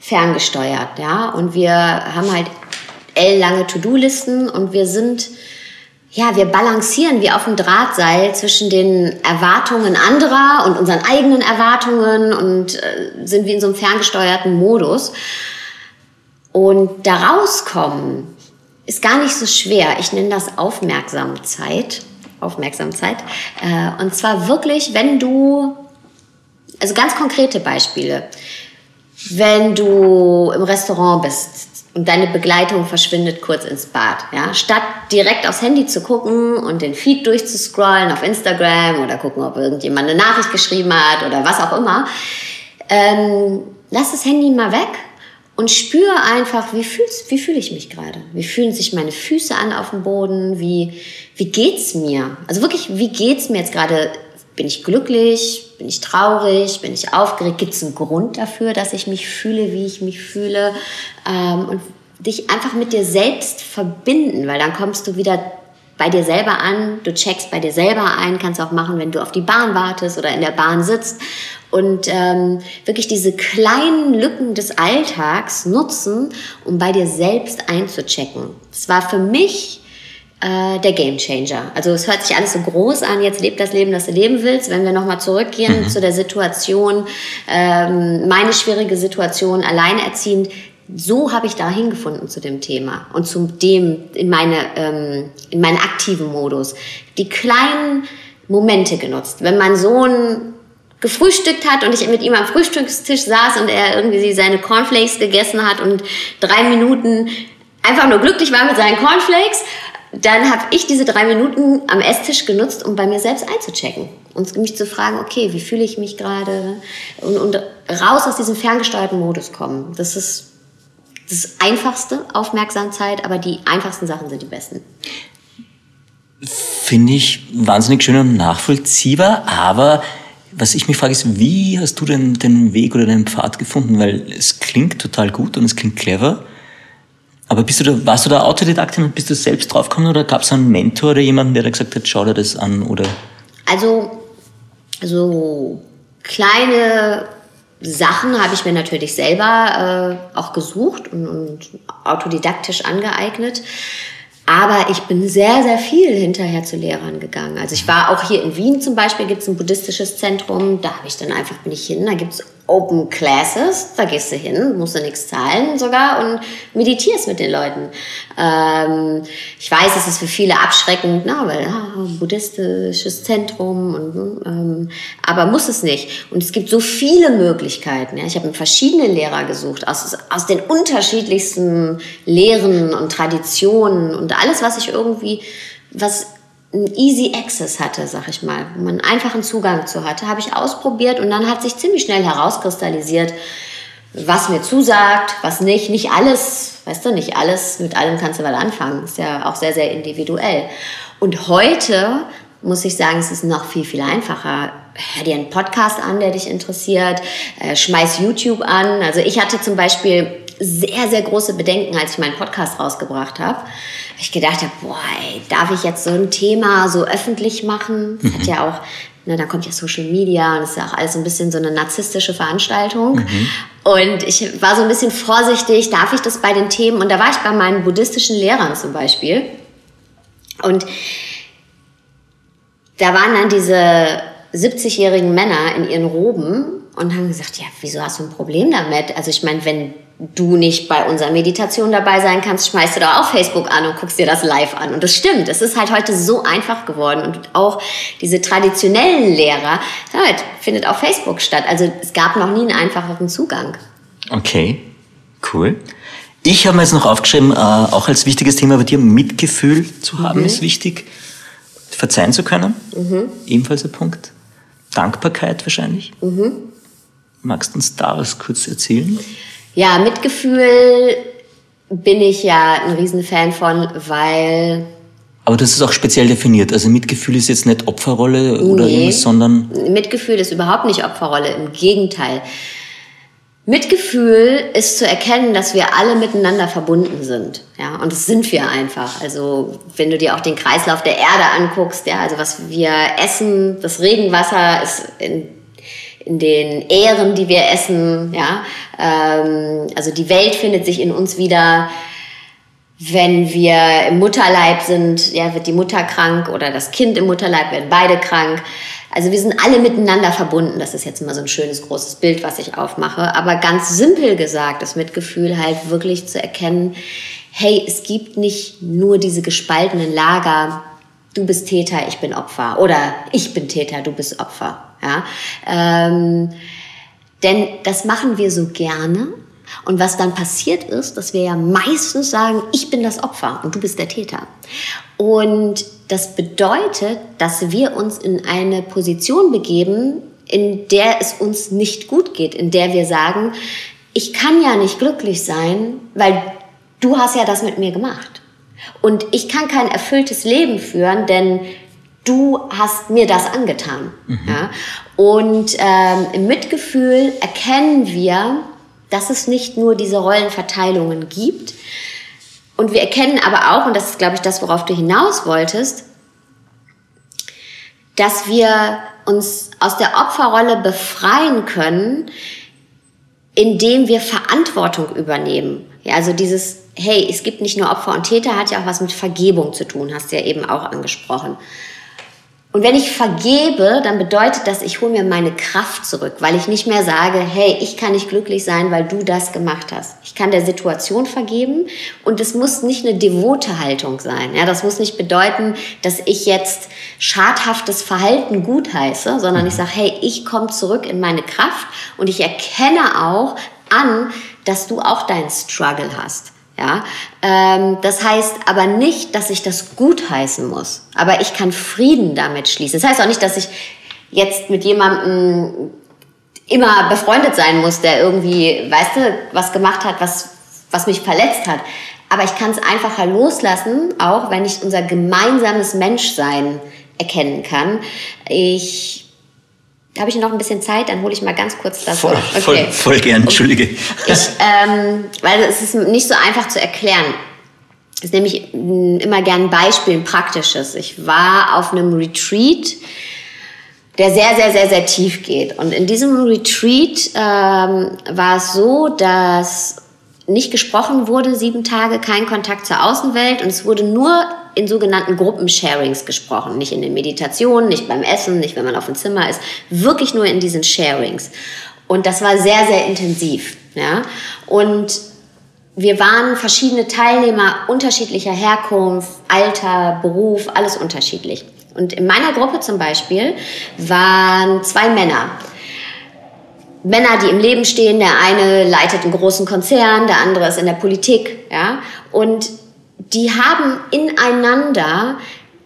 ferngesteuert, ja, und wir haben halt ellenlange To-Do-Listen und wir sind, ja, wir balancieren wie auf dem Drahtseil zwischen den Erwartungen anderer und unseren eigenen Erwartungen und äh, sind wie in so einem ferngesteuerten Modus. Und da rauskommen ist gar nicht so schwer. Ich nenne das Aufmerksamkeit. Aufmerksamkeit. Äh, und zwar wirklich, wenn du, also ganz konkrete Beispiele. Wenn du im Restaurant bist und deine Begleitung verschwindet kurz ins Bad, ja, statt direkt aufs Handy zu gucken und den Feed durchzuscrollen auf Instagram oder gucken, ob irgendjemand eine Nachricht geschrieben hat oder was auch immer, ähm, lass das Handy mal weg und spüre einfach, wie, fühl's, wie fühle ich mich gerade? Wie fühlen sich meine Füße an auf dem Boden? Wie, wie geht's mir? Also wirklich, wie geht's mir jetzt gerade? Bin ich glücklich? Bin ich traurig? Bin ich aufgeregt? Gibt es einen Grund dafür, dass ich mich fühle, wie ich mich fühle? Ähm, und dich einfach mit dir selbst verbinden, weil dann kommst du wieder bei dir selber an, du checkst bei dir selber ein, kannst auch machen, wenn du auf die Bahn wartest oder in der Bahn sitzt und ähm, wirklich diese kleinen Lücken des Alltags nutzen, um bei dir selbst einzuchecken. Das war für mich äh, der Gamechanger. Also es hört sich alles so groß an, jetzt lebt das Leben, das du leben willst. Wenn wir nochmal zurückgehen mhm. zu der Situation, ähm, meine schwierige Situation, alleinerziehend, so habe ich da hingefunden zu dem Thema und zu dem in meine ähm, in meinen aktiven Modus. Die kleinen Momente genutzt. Wenn mein Sohn gefrühstückt hat und ich mit ihm am Frühstückstisch saß und er irgendwie seine Cornflakes gegessen hat und drei Minuten einfach nur glücklich war mit seinen Cornflakes, dann habe ich diese drei Minuten am Esstisch genutzt, um bei mir selbst einzuchecken und mich zu fragen, okay, wie fühle ich mich gerade und, und raus aus diesem ferngesteuerten Modus kommen. Das ist das Einfachste, Aufmerksamkeit, aber die einfachsten Sachen sind die besten. Finde ich wahnsinnig schön und nachvollziehbar, aber was ich mich frage, ist, wie hast du denn den Weg oder den Pfad gefunden? Weil es klingt total gut und es klingt clever. Aber bist du da, warst du da Autodidaktin und bist du selbst draufgekommen oder gab es einen Mentor oder jemanden, der da gesagt hat, schau dir das an oder? Also so kleine Sachen habe ich mir natürlich selber äh, auch gesucht und, und autodidaktisch angeeignet. Aber ich bin sehr, sehr viel hinterher zu Lehrern gegangen. Also ich war auch hier in Wien zum Beispiel, gibt es ein buddhistisches Zentrum. Da habe ich dann einfach, bin ich hin, da gibt es Open Classes, da gehst du hin, musst du nichts zahlen sogar und meditierst mit den Leuten. Ähm, ich weiß, es ist für viele abschreckend, na, weil ah, buddhistisches Zentrum, und, ähm, aber muss es nicht. Und es gibt so viele Möglichkeiten. Ja. Ich habe verschiedene Lehrer gesucht, aus, aus den unterschiedlichsten Lehren und Traditionen und alles, was ich irgendwie, was Easy Access hatte, sag ich mal, wo man einen Zugang zu hatte, habe ich ausprobiert und dann hat sich ziemlich schnell herauskristallisiert, was mir zusagt, was nicht. Nicht alles, weißt du, nicht alles, mit allem kannst du was anfangen. Ist ja auch sehr, sehr individuell. Und heute muss ich sagen, es ist noch viel, viel einfacher. Hör dir einen Podcast an, der dich interessiert, äh, schmeiß YouTube an. Also ich hatte zum Beispiel sehr, sehr große Bedenken, als ich meinen Podcast rausgebracht habe. Ich gedacht habe, boah, ey, darf ich jetzt so ein Thema so öffentlich machen? Das mhm. hat ja auch, ne, da kommt ja Social Media und das ist ja auch alles so ein bisschen so eine narzisstische Veranstaltung. Mhm. Und ich war so ein bisschen vorsichtig, darf ich das bei den Themen? Und da war ich bei meinen buddhistischen Lehrern zum Beispiel. Und da waren dann diese 70-jährigen Männer in ihren Roben und haben gesagt, ja, wieso hast du ein Problem damit? Also ich meine, wenn du nicht bei unserer Meditation dabei sein kannst, schmeißt du da auch Facebook an und guckst dir das live an. Und das stimmt, es ist halt heute so einfach geworden. Und auch diese traditionellen Lehrer, halt, findet auf Facebook statt. Also es gab noch nie einen einfacheren Zugang. Okay, cool. Ich habe mir jetzt noch aufgeschrieben, äh, auch als wichtiges Thema bei dir, Mitgefühl zu haben, mhm. ist wichtig. Verzeihen zu können, mhm. ebenfalls ein Punkt. Dankbarkeit wahrscheinlich. Mhm. Magst du uns da was kurz erzählen? Ja, Mitgefühl bin ich ja ein Riesenfan von, weil aber das ist auch speziell definiert. Also Mitgefühl ist jetzt nicht Opferrolle oder nee, irgendwas, sondern. Mitgefühl ist überhaupt nicht Opferrolle, im Gegenteil. Mitgefühl ist zu erkennen, dass wir alle miteinander verbunden sind. Ja, und das sind wir einfach. Also, wenn du dir auch den Kreislauf der Erde anguckst, ja, also was wir essen, das Regenwasser ist in in den Ähren, die wir essen. Ja? Ähm, also die Welt findet sich in uns wieder. Wenn wir im Mutterleib sind, ja, wird die Mutter krank oder das Kind im Mutterleib werden beide krank. Also wir sind alle miteinander verbunden. Das ist jetzt immer so ein schönes großes Bild, was ich aufmache. Aber ganz simpel gesagt, das Mitgefühl halt wirklich zu erkennen, hey, es gibt nicht nur diese gespaltenen Lager, du bist Täter, ich bin Opfer. Oder ich bin Täter, du bist Opfer. Ja? Ähm, denn das machen wir so gerne. Und was dann passiert ist, dass wir ja meistens sagen, ich bin das Opfer und du bist der Täter. Und das bedeutet, dass wir uns in eine Position begeben, in der es uns nicht gut geht, in der wir sagen, ich kann ja nicht glücklich sein, weil du hast ja das mit mir gemacht. Und ich kann kein erfülltes Leben führen, denn du hast mir das angetan. Mhm. Ja? Und ähm, im Mitgefühl erkennen wir, dass es nicht nur diese Rollenverteilungen gibt. Und wir erkennen aber auch, und das ist, glaube ich, das, worauf du hinaus wolltest, dass wir uns aus der Opferrolle befreien können, indem wir Verantwortung übernehmen. Ja, also dieses, hey, es gibt nicht nur Opfer und Täter, hat ja auch was mit Vergebung zu tun, hast du ja eben auch angesprochen. Und wenn ich vergebe, dann bedeutet das, ich hole mir meine Kraft zurück, weil ich nicht mehr sage, hey, ich kann nicht glücklich sein, weil du das gemacht hast. Ich kann der Situation vergeben und es muss nicht eine devote Haltung sein. Ja, das muss nicht bedeuten, dass ich jetzt schadhaftes Verhalten gutheiße, sondern ich sage, hey, ich komme zurück in meine Kraft und ich erkenne auch an, dass du auch deinen Struggle hast. Ja, ähm, das heißt aber nicht, dass ich das gutheißen muss. Aber ich kann Frieden damit schließen. Das heißt auch nicht, dass ich jetzt mit jemandem immer befreundet sein muss, der irgendwie, weißt du, was gemacht hat, was, was mich verletzt hat. Aber ich kann es einfacher loslassen, auch wenn ich unser gemeinsames Menschsein erkennen kann. Ich habe ich noch ein bisschen Zeit? Dann hole ich mal ganz kurz das. Voll, okay. voll, voll gern, entschuldige. Ich, ähm, weil es ist nicht so einfach zu erklären. Das nehme ich immer gern ein Beispiel, ein praktisches. Ich war auf einem Retreat der sehr, sehr, sehr, sehr tief geht. Und in diesem Retreat ähm, war es so, dass nicht gesprochen wurde, sieben Tage, kein Kontakt zur Außenwelt und es wurde nur in sogenannten Gruppensharings gesprochen. Nicht in den Meditationen, nicht beim Essen, nicht wenn man auf dem Zimmer ist, wirklich nur in diesen Sharings. Und das war sehr, sehr intensiv. Ja? Und wir waren verschiedene Teilnehmer unterschiedlicher Herkunft, Alter, Beruf, alles unterschiedlich. Und in meiner Gruppe zum Beispiel waren zwei Männer. Männer, die im Leben stehen. Der eine leitet einen großen Konzern, der andere ist in der Politik. Ja? Und die haben ineinander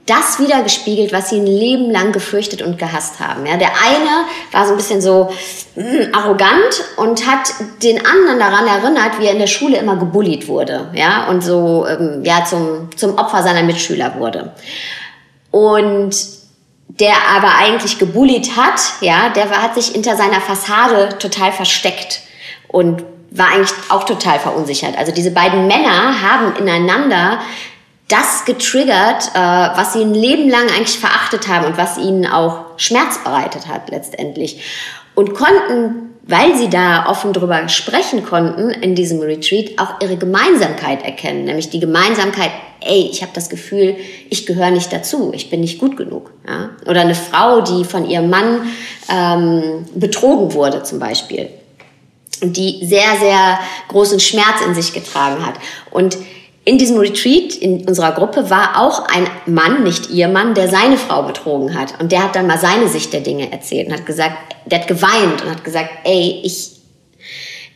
das wiedergespiegelt, was sie ein Leben lang gefürchtet und gehasst haben. Ja, der eine war so ein bisschen so mm, arrogant und hat den anderen daran erinnert, wie er in der Schule immer gebullied wurde, ja, und so ähm, ja zum zum Opfer seiner Mitschüler wurde. Und der aber eigentlich gebullied hat, ja, der hat sich hinter seiner Fassade total versteckt und war eigentlich auch total verunsichert. Also diese beiden Männer haben ineinander das getriggert, äh, was sie ein Leben lang eigentlich verachtet haben und was ihnen auch Schmerz bereitet hat letztendlich. Und konnten, weil sie da offen drüber sprechen konnten in diesem Retreat, auch ihre Gemeinsamkeit erkennen, nämlich die Gemeinsamkeit, ey, ich habe das Gefühl, ich gehöre nicht dazu, ich bin nicht gut genug. Ja? Oder eine Frau, die von ihrem Mann ähm, betrogen wurde zum Beispiel die sehr, sehr großen Schmerz in sich getragen hat. Und in diesem Retreat in unserer Gruppe war auch ein Mann, nicht ihr Mann, der seine Frau betrogen hat. Und der hat dann mal seine Sicht der Dinge erzählt und hat gesagt, der hat geweint und hat gesagt, ey, ich,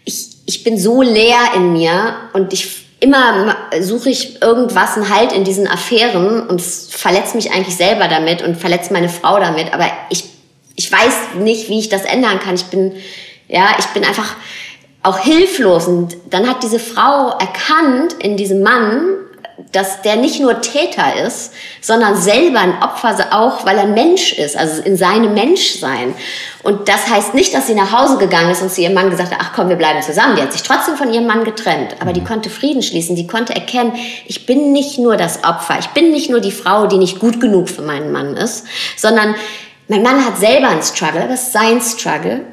ich, ich bin so leer in mir und ich immer suche ich irgendwas, einen Halt in diesen Affären und es verletzt mich eigentlich selber damit und verletzt meine Frau damit. Aber ich, ich weiß nicht, wie ich das ändern kann. Ich bin, ja, ich bin einfach auch hilflos. Und dann hat diese Frau erkannt in diesem Mann, dass der nicht nur Täter ist, sondern selber ein Opfer auch, weil er Mensch ist, also in seinem Menschsein. Und das heißt nicht, dass sie nach Hause gegangen ist und zu ihrem Mann gesagt hat, ach komm, wir bleiben zusammen. Die hat sich trotzdem von ihrem Mann getrennt, aber die mhm. konnte Frieden schließen. Die konnte erkennen, ich bin nicht nur das Opfer, ich bin nicht nur die Frau, die nicht gut genug für meinen Mann ist, sondern mein Mann hat selber einen Struggle, aber es ist sein Struggle.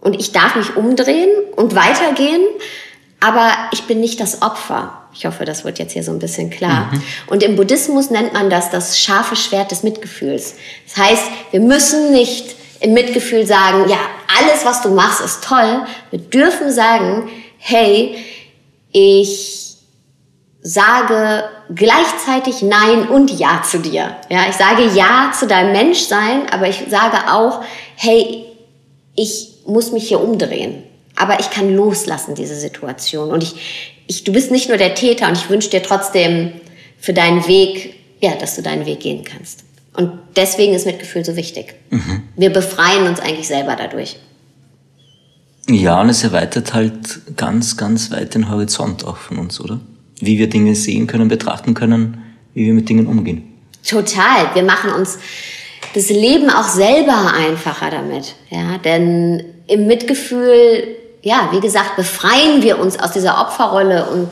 Und ich darf mich umdrehen und weitergehen, aber ich bin nicht das Opfer. Ich hoffe, das wird jetzt hier so ein bisschen klar. Mhm. Und im Buddhismus nennt man das das scharfe Schwert des Mitgefühls. Das heißt, wir müssen nicht im Mitgefühl sagen, ja, alles, was du machst, ist toll. Wir dürfen sagen, hey, ich sage gleichzeitig Nein und Ja zu dir. Ja, ich sage Ja zu deinem Menschsein, aber ich sage auch, hey, ich muss mich hier umdrehen. Aber ich kann loslassen, diese Situation. Und ich, ich, du bist nicht nur der Täter und ich wünsche dir trotzdem für deinen Weg, ja, dass du deinen Weg gehen kannst. Und deswegen ist Mitgefühl so wichtig. Mhm. Wir befreien uns eigentlich selber dadurch. Ja, und es erweitert halt ganz, ganz weit den Horizont auch von uns, oder? Wie wir Dinge sehen können, betrachten können, wie wir mit Dingen umgehen. Total. Wir machen uns das Leben auch selber einfacher damit. Ja, denn im Mitgefühl, ja, wie gesagt, befreien wir uns aus dieser Opferrolle und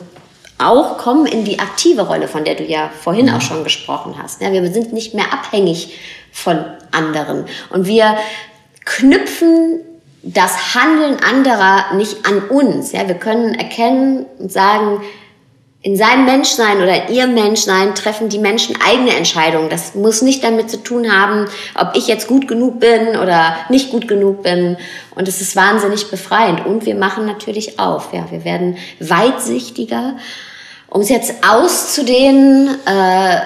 auch kommen in die aktive Rolle, von der du ja vorhin mhm. auch schon gesprochen hast. Ja, wir sind nicht mehr abhängig von anderen und wir knüpfen das Handeln anderer nicht an uns. Ja, wir können erkennen und sagen, in seinem Menschsein oder in ihrem Menschsein treffen die Menschen eigene Entscheidungen. Das muss nicht damit zu tun haben, ob ich jetzt gut genug bin oder nicht gut genug bin. Und es ist wahnsinnig befreiend. Und wir machen natürlich auf. Ja, wir werden weitsichtiger. Um es jetzt auszudehnen, äh,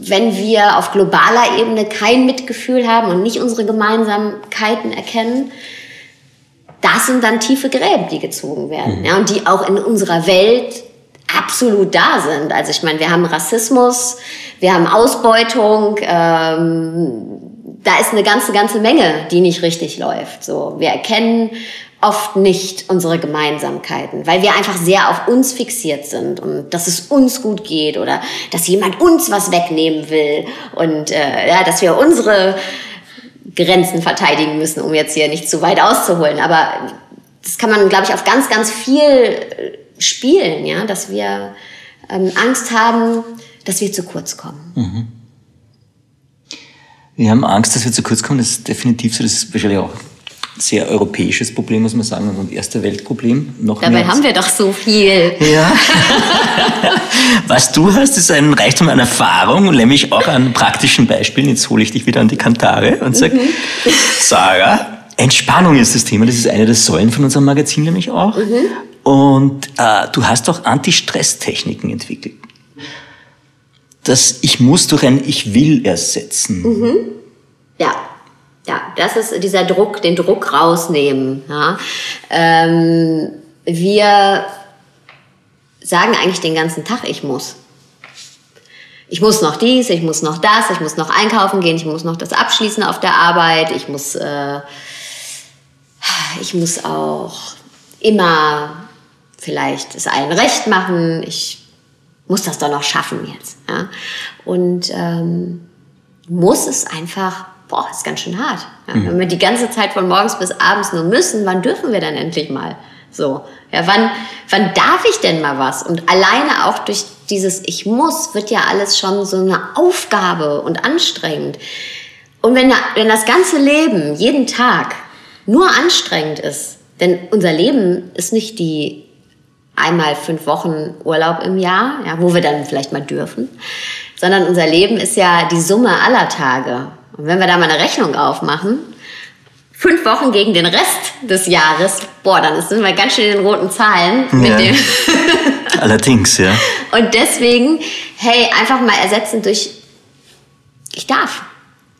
wenn wir auf globaler Ebene kein Mitgefühl haben und nicht unsere Gemeinsamkeiten erkennen, das sind dann tiefe Gräben, die gezogen werden. Mhm. Ja, und die auch in unserer Welt absolut da sind. Also ich meine, wir haben Rassismus, wir haben Ausbeutung, ähm, da ist eine ganze, ganze Menge, die nicht richtig läuft. So, wir erkennen oft nicht unsere Gemeinsamkeiten, weil wir einfach sehr auf uns fixiert sind und dass es uns gut geht oder dass jemand uns was wegnehmen will und äh, ja, dass wir unsere Grenzen verteidigen müssen, um jetzt hier nicht zu weit auszuholen. Aber das kann man, glaube ich, auf ganz, ganz viel spielen, ja, dass wir ähm, Angst haben, dass wir zu kurz kommen. Mhm. Wir haben Angst, dass wir zu kurz kommen. Das ist definitiv so. Das ist wahrscheinlich auch ein sehr europäisches Problem, muss man sagen, und ein erste Weltproblem. Noch Dabei haben wir doch so viel. Ja. Was du hast, ist ein Reichtum an Erfahrung, nämlich auch an praktischen Beispielen. Jetzt hole ich dich wieder an die Kantare und sage, mhm. Sarah, Entspannung ist das Thema. Das ist eine der Säulen von unserem Magazin nämlich auch. Mhm. Und äh, du hast auch Anti-Stress-Techniken entwickelt. Das Ich muss durch ein Ich will ersetzen. Mhm. Ja, ja, das ist dieser Druck, den Druck rausnehmen. Ja. Ähm, wir sagen eigentlich den ganzen Tag, ich muss. Ich muss noch dies, ich muss noch das, ich muss noch einkaufen gehen, ich muss noch das abschließen auf der Arbeit, ich muss, äh, ich muss auch immer vielleicht es allen recht machen, ich muss das doch noch schaffen jetzt. Ja? Und ähm, muss es einfach, boah, ist ganz schön hart. Ja? Mhm. Wenn wir die ganze Zeit von morgens bis abends nur müssen, wann dürfen wir dann endlich mal? So, ja, wann, wann darf ich denn mal was? Und alleine auch durch dieses Ich muss wird ja alles schon so eine Aufgabe und anstrengend. Und wenn, wenn das ganze Leben jeden Tag nur anstrengend ist, denn unser Leben ist nicht die einmal fünf Wochen Urlaub im Jahr, ja, wo wir dann vielleicht mal dürfen, sondern unser Leben ist ja die Summe aller Tage. Und wenn wir da mal eine Rechnung aufmachen, fünf Wochen gegen den Rest des Jahres, boah, dann sind wir ganz schön in den roten Zahlen. Ja. Allerdings, ja. Und deswegen, hey, einfach mal ersetzen durch, ich darf.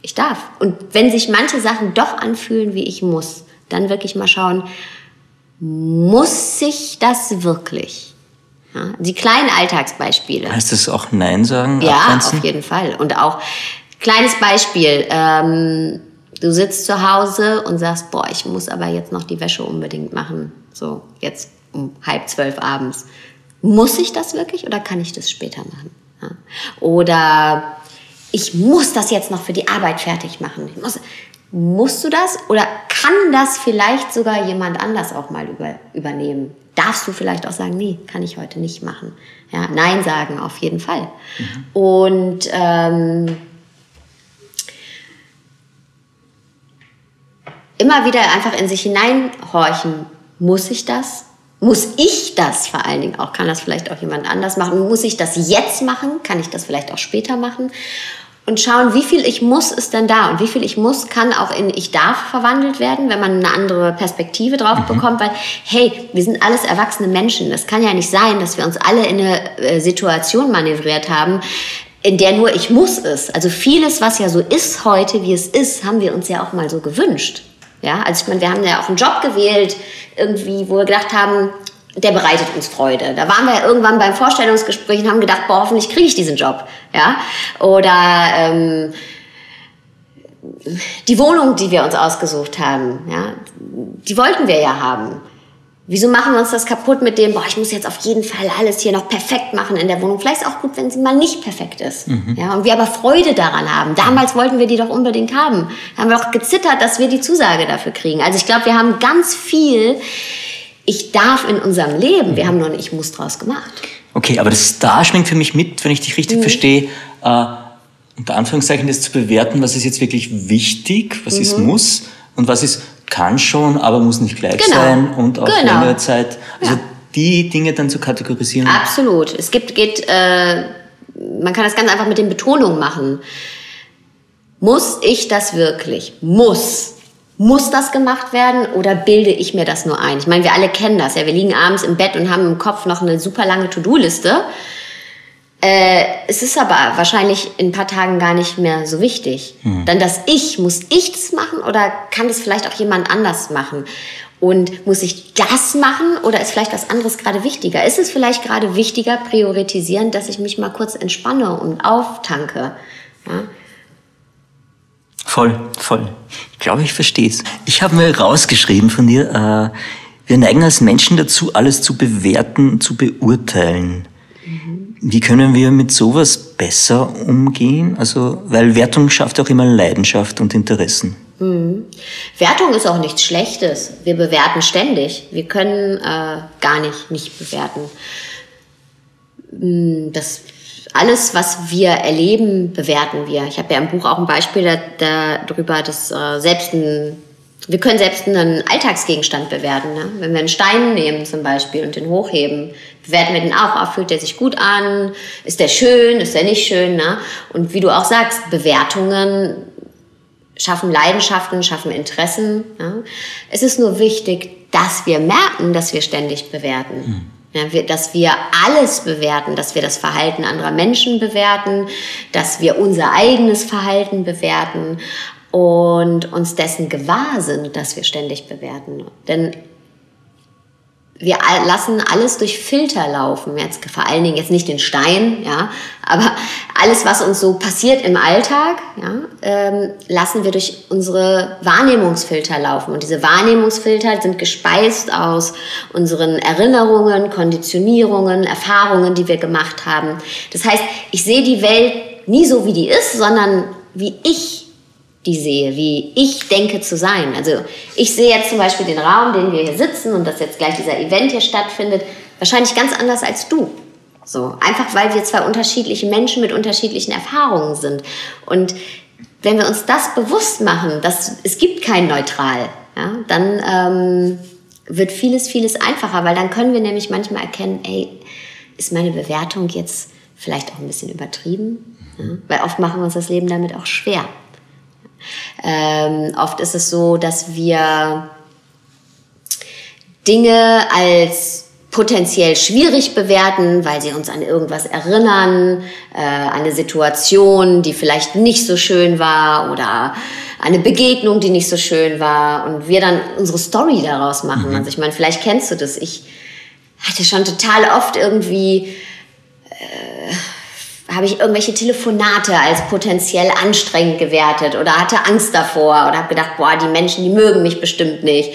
Ich darf. Und wenn sich manche Sachen doch anfühlen, wie ich muss, dann wirklich mal schauen, muss sich das wirklich? Ja, die kleinen Alltagsbeispiele. Heißt das auch Nein sagen? Ja, abgrenzen? auf jeden Fall. Und auch, kleines Beispiel, ähm, du sitzt zu Hause und sagst, boah, ich muss aber jetzt noch die Wäsche unbedingt machen. So, jetzt um halb zwölf abends. Muss ich das wirklich oder kann ich das später machen? Ja. Oder ich muss das jetzt noch für die Arbeit fertig machen. Ich muss, Musst du das oder kann das vielleicht sogar jemand anders auch mal über, übernehmen? Darfst du vielleicht auch sagen, nee, kann ich heute nicht machen? Ja, Nein sagen auf jeden Fall. Mhm. Und ähm, immer wieder einfach in sich hineinhorchen, muss ich das? Muss ich das vor allen Dingen auch? Kann das vielleicht auch jemand anders machen? Muss ich das jetzt machen? Kann ich das vielleicht auch später machen? Und schauen, wie viel ich muss ist denn da und wie viel ich muss kann auch in ich darf verwandelt werden, wenn man eine andere Perspektive drauf mhm. bekommt, weil hey, wir sind alles erwachsene Menschen. Es kann ja nicht sein, dass wir uns alle in eine äh, Situation manövriert haben, in der nur ich muss ist. Also vieles, was ja so ist heute, wie es ist, haben wir uns ja auch mal so gewünscht. Ja, also ich meine, wir haben ja auch einen Job gewählt, irgendwie, wo wir gedacht haben, der bereitet uns Freude. Da waren wir irgendwann beim Vorstellungsgespräch und haben gedacht, boah, hoffentlich kriege ich diesen Job. Ja? Oder ähm, die Wohnung, die wir uns ausgesucht haben, ja, die wollten wir ja haben. Wieso machen wir uns das kaputt mit dem, boah, ich muss jetzt auf jeden Fall alles hier noch perfekt machen in der Wohnung. Vielleicht ist auch gut, wenn sie mal nicht perfekt ist. Mhm. Ja, und wir aber Freude daran haben. Damals wollten wir die doch unbedingt haben. Da haben wir auch gezittert, dass wir die Zusage dafür kriegen. Also ich glaube, wir haben ganz viel ich darf in unserem Leben, wir haben noch nicht Ich muss draus gemacht. Okay, aber das da schwingt für mich mit, wenn ich dich richtig mhm. verstehe, äh, unter Anführungszeichen das zu bewerten, was ist jetzt wirklich wichtig, was mhm. ist muss und was ist kann schon, aber muss nicht gleich genau. sein und auf genau. längere Zeit. Also ja. die Dinge dann zu kategorisieren. Absolut. Es gibt, geht, äh, man kann das ganz einfach mit den Betonungen machen. Muss ich das wirklich? Muss. Muss das gemacht werden oder bilde ich mir das nur ein? Ich meine, wir alle kennen das. Ja, wir liegen abends im Bett und haben im Kopf noch eine super lange To-Do-Liste. Äh, es ist aber wahrscheinlich in ein paar Tagen gar nicht mehr so wichtig. Hm. Dann das Ich, muss ich das machen oder kann das vielleicht auch jemand anders machen? Und muss ich das machen oder ist vielleicht was anderes gerade wichtiger? Ist es vielleicht gerade wichtiger, priorisieren, dass ich mich mal kurz entspanne und auftanke? Ja? Voll, voll. Ich glaube, ich verstehe es. Ich habe mir rausgeschrieben von dir, äh, wir neigen als Menschen dazu, alles zu bewerten, zu beurteilen. Mhm. Wie können wir mit sowas besser umgehen? Also, weil Wertung schafft auch immer Leidenschaft und Interessen. Mhm. Wertung ist auch nichts Schlechtes. Wir bewerten ständig. Wir können äh, gar nicht nicht bewerten. Mm, das alles, was wir erleben, bewerten wir. Ich habe ja im Buch auch ein Beispiel da, darüber, dass äh, selbst ein, wir können selbst einen Alltagsgegenstand bewerten. Ne? Wenn wir einen Stein nehmen zum Beispiel und den hochheben, bewerten wir den auch. Ah, fühlt der sich gut an? Ist der schön? Ist der nicht schön? Ne? Und wie du auch sagst, Bewertungen schaffen Leidenschaften, schaffen Interessen. Ja? Es ist nur wichtig, dass wir merken, dass wir ständig bewerten. Mhm. Ja, wir, dass wir alles bewerten, dass wir das Verhalten anderer Menschen bewerten, dass wir unser eigenes Verhalten bewerten und uns dessen gewahr sind, dass wir ständig bewerten. Denn wir lassen alles durch Filter laufen. Jetzt vor allen Dingen jetzt nicht den Stein, ja, aber alles, was uns so passiert im Alltag, ja, ähm, lassen wir durch unsere Wahrnehmungsfilter laufen. Und diese Wahrnehmungsfilter sind gespeist aus unseren Erinnerungen, Konditionierungen, Erfahrungen, die wir gemacht haben. Das heißt, ich sehe die Welt nie so, wie die ist, sondern wie ich die sehe, wie ich denke zu sein. Also ich sehe jetzt zum Beispiel den Raum, den wir hier sitzen und dass jetzt gleich dieser Event hier stattfindet, wahrscheinlich ganz anders als du. So, einfach weil wir zwei unterschiedliche Menschen mit unterschiedlichen Erfahrungen sind. Und wenn wir uns das bewusst machen, dass es gibt kein Neutral, ja, dann ähm, wird vieles, vieles einfacher, weil dann können wir nämlich manchmal erkennen, ey, ist meine Bewertung jetzt vielleicht auch ein bisschen übertrieben? Ja? Weil oft machen wir uns das Leben damit auch schwer. Ähm, oft ist es so, dass wir Dinge als potenziell schwierig bewerten, weil sie uns an irgendwas erinnern, äh, eine Situation, die vielleicht nicht so schön war oder eine Begegnung, die nicht so schön war und wir dann unsere Story daraus machen. Mhm. Also ich meine, vielleicht kennst du das. Ich hatte schon total oft irgendwie habe ich irgendwelche Telefonate als potenziell anstrengend gewertet oder hatte Angst davor oder habe gedacht, boah, die Menschen, die mögen mich bestimmt nicht.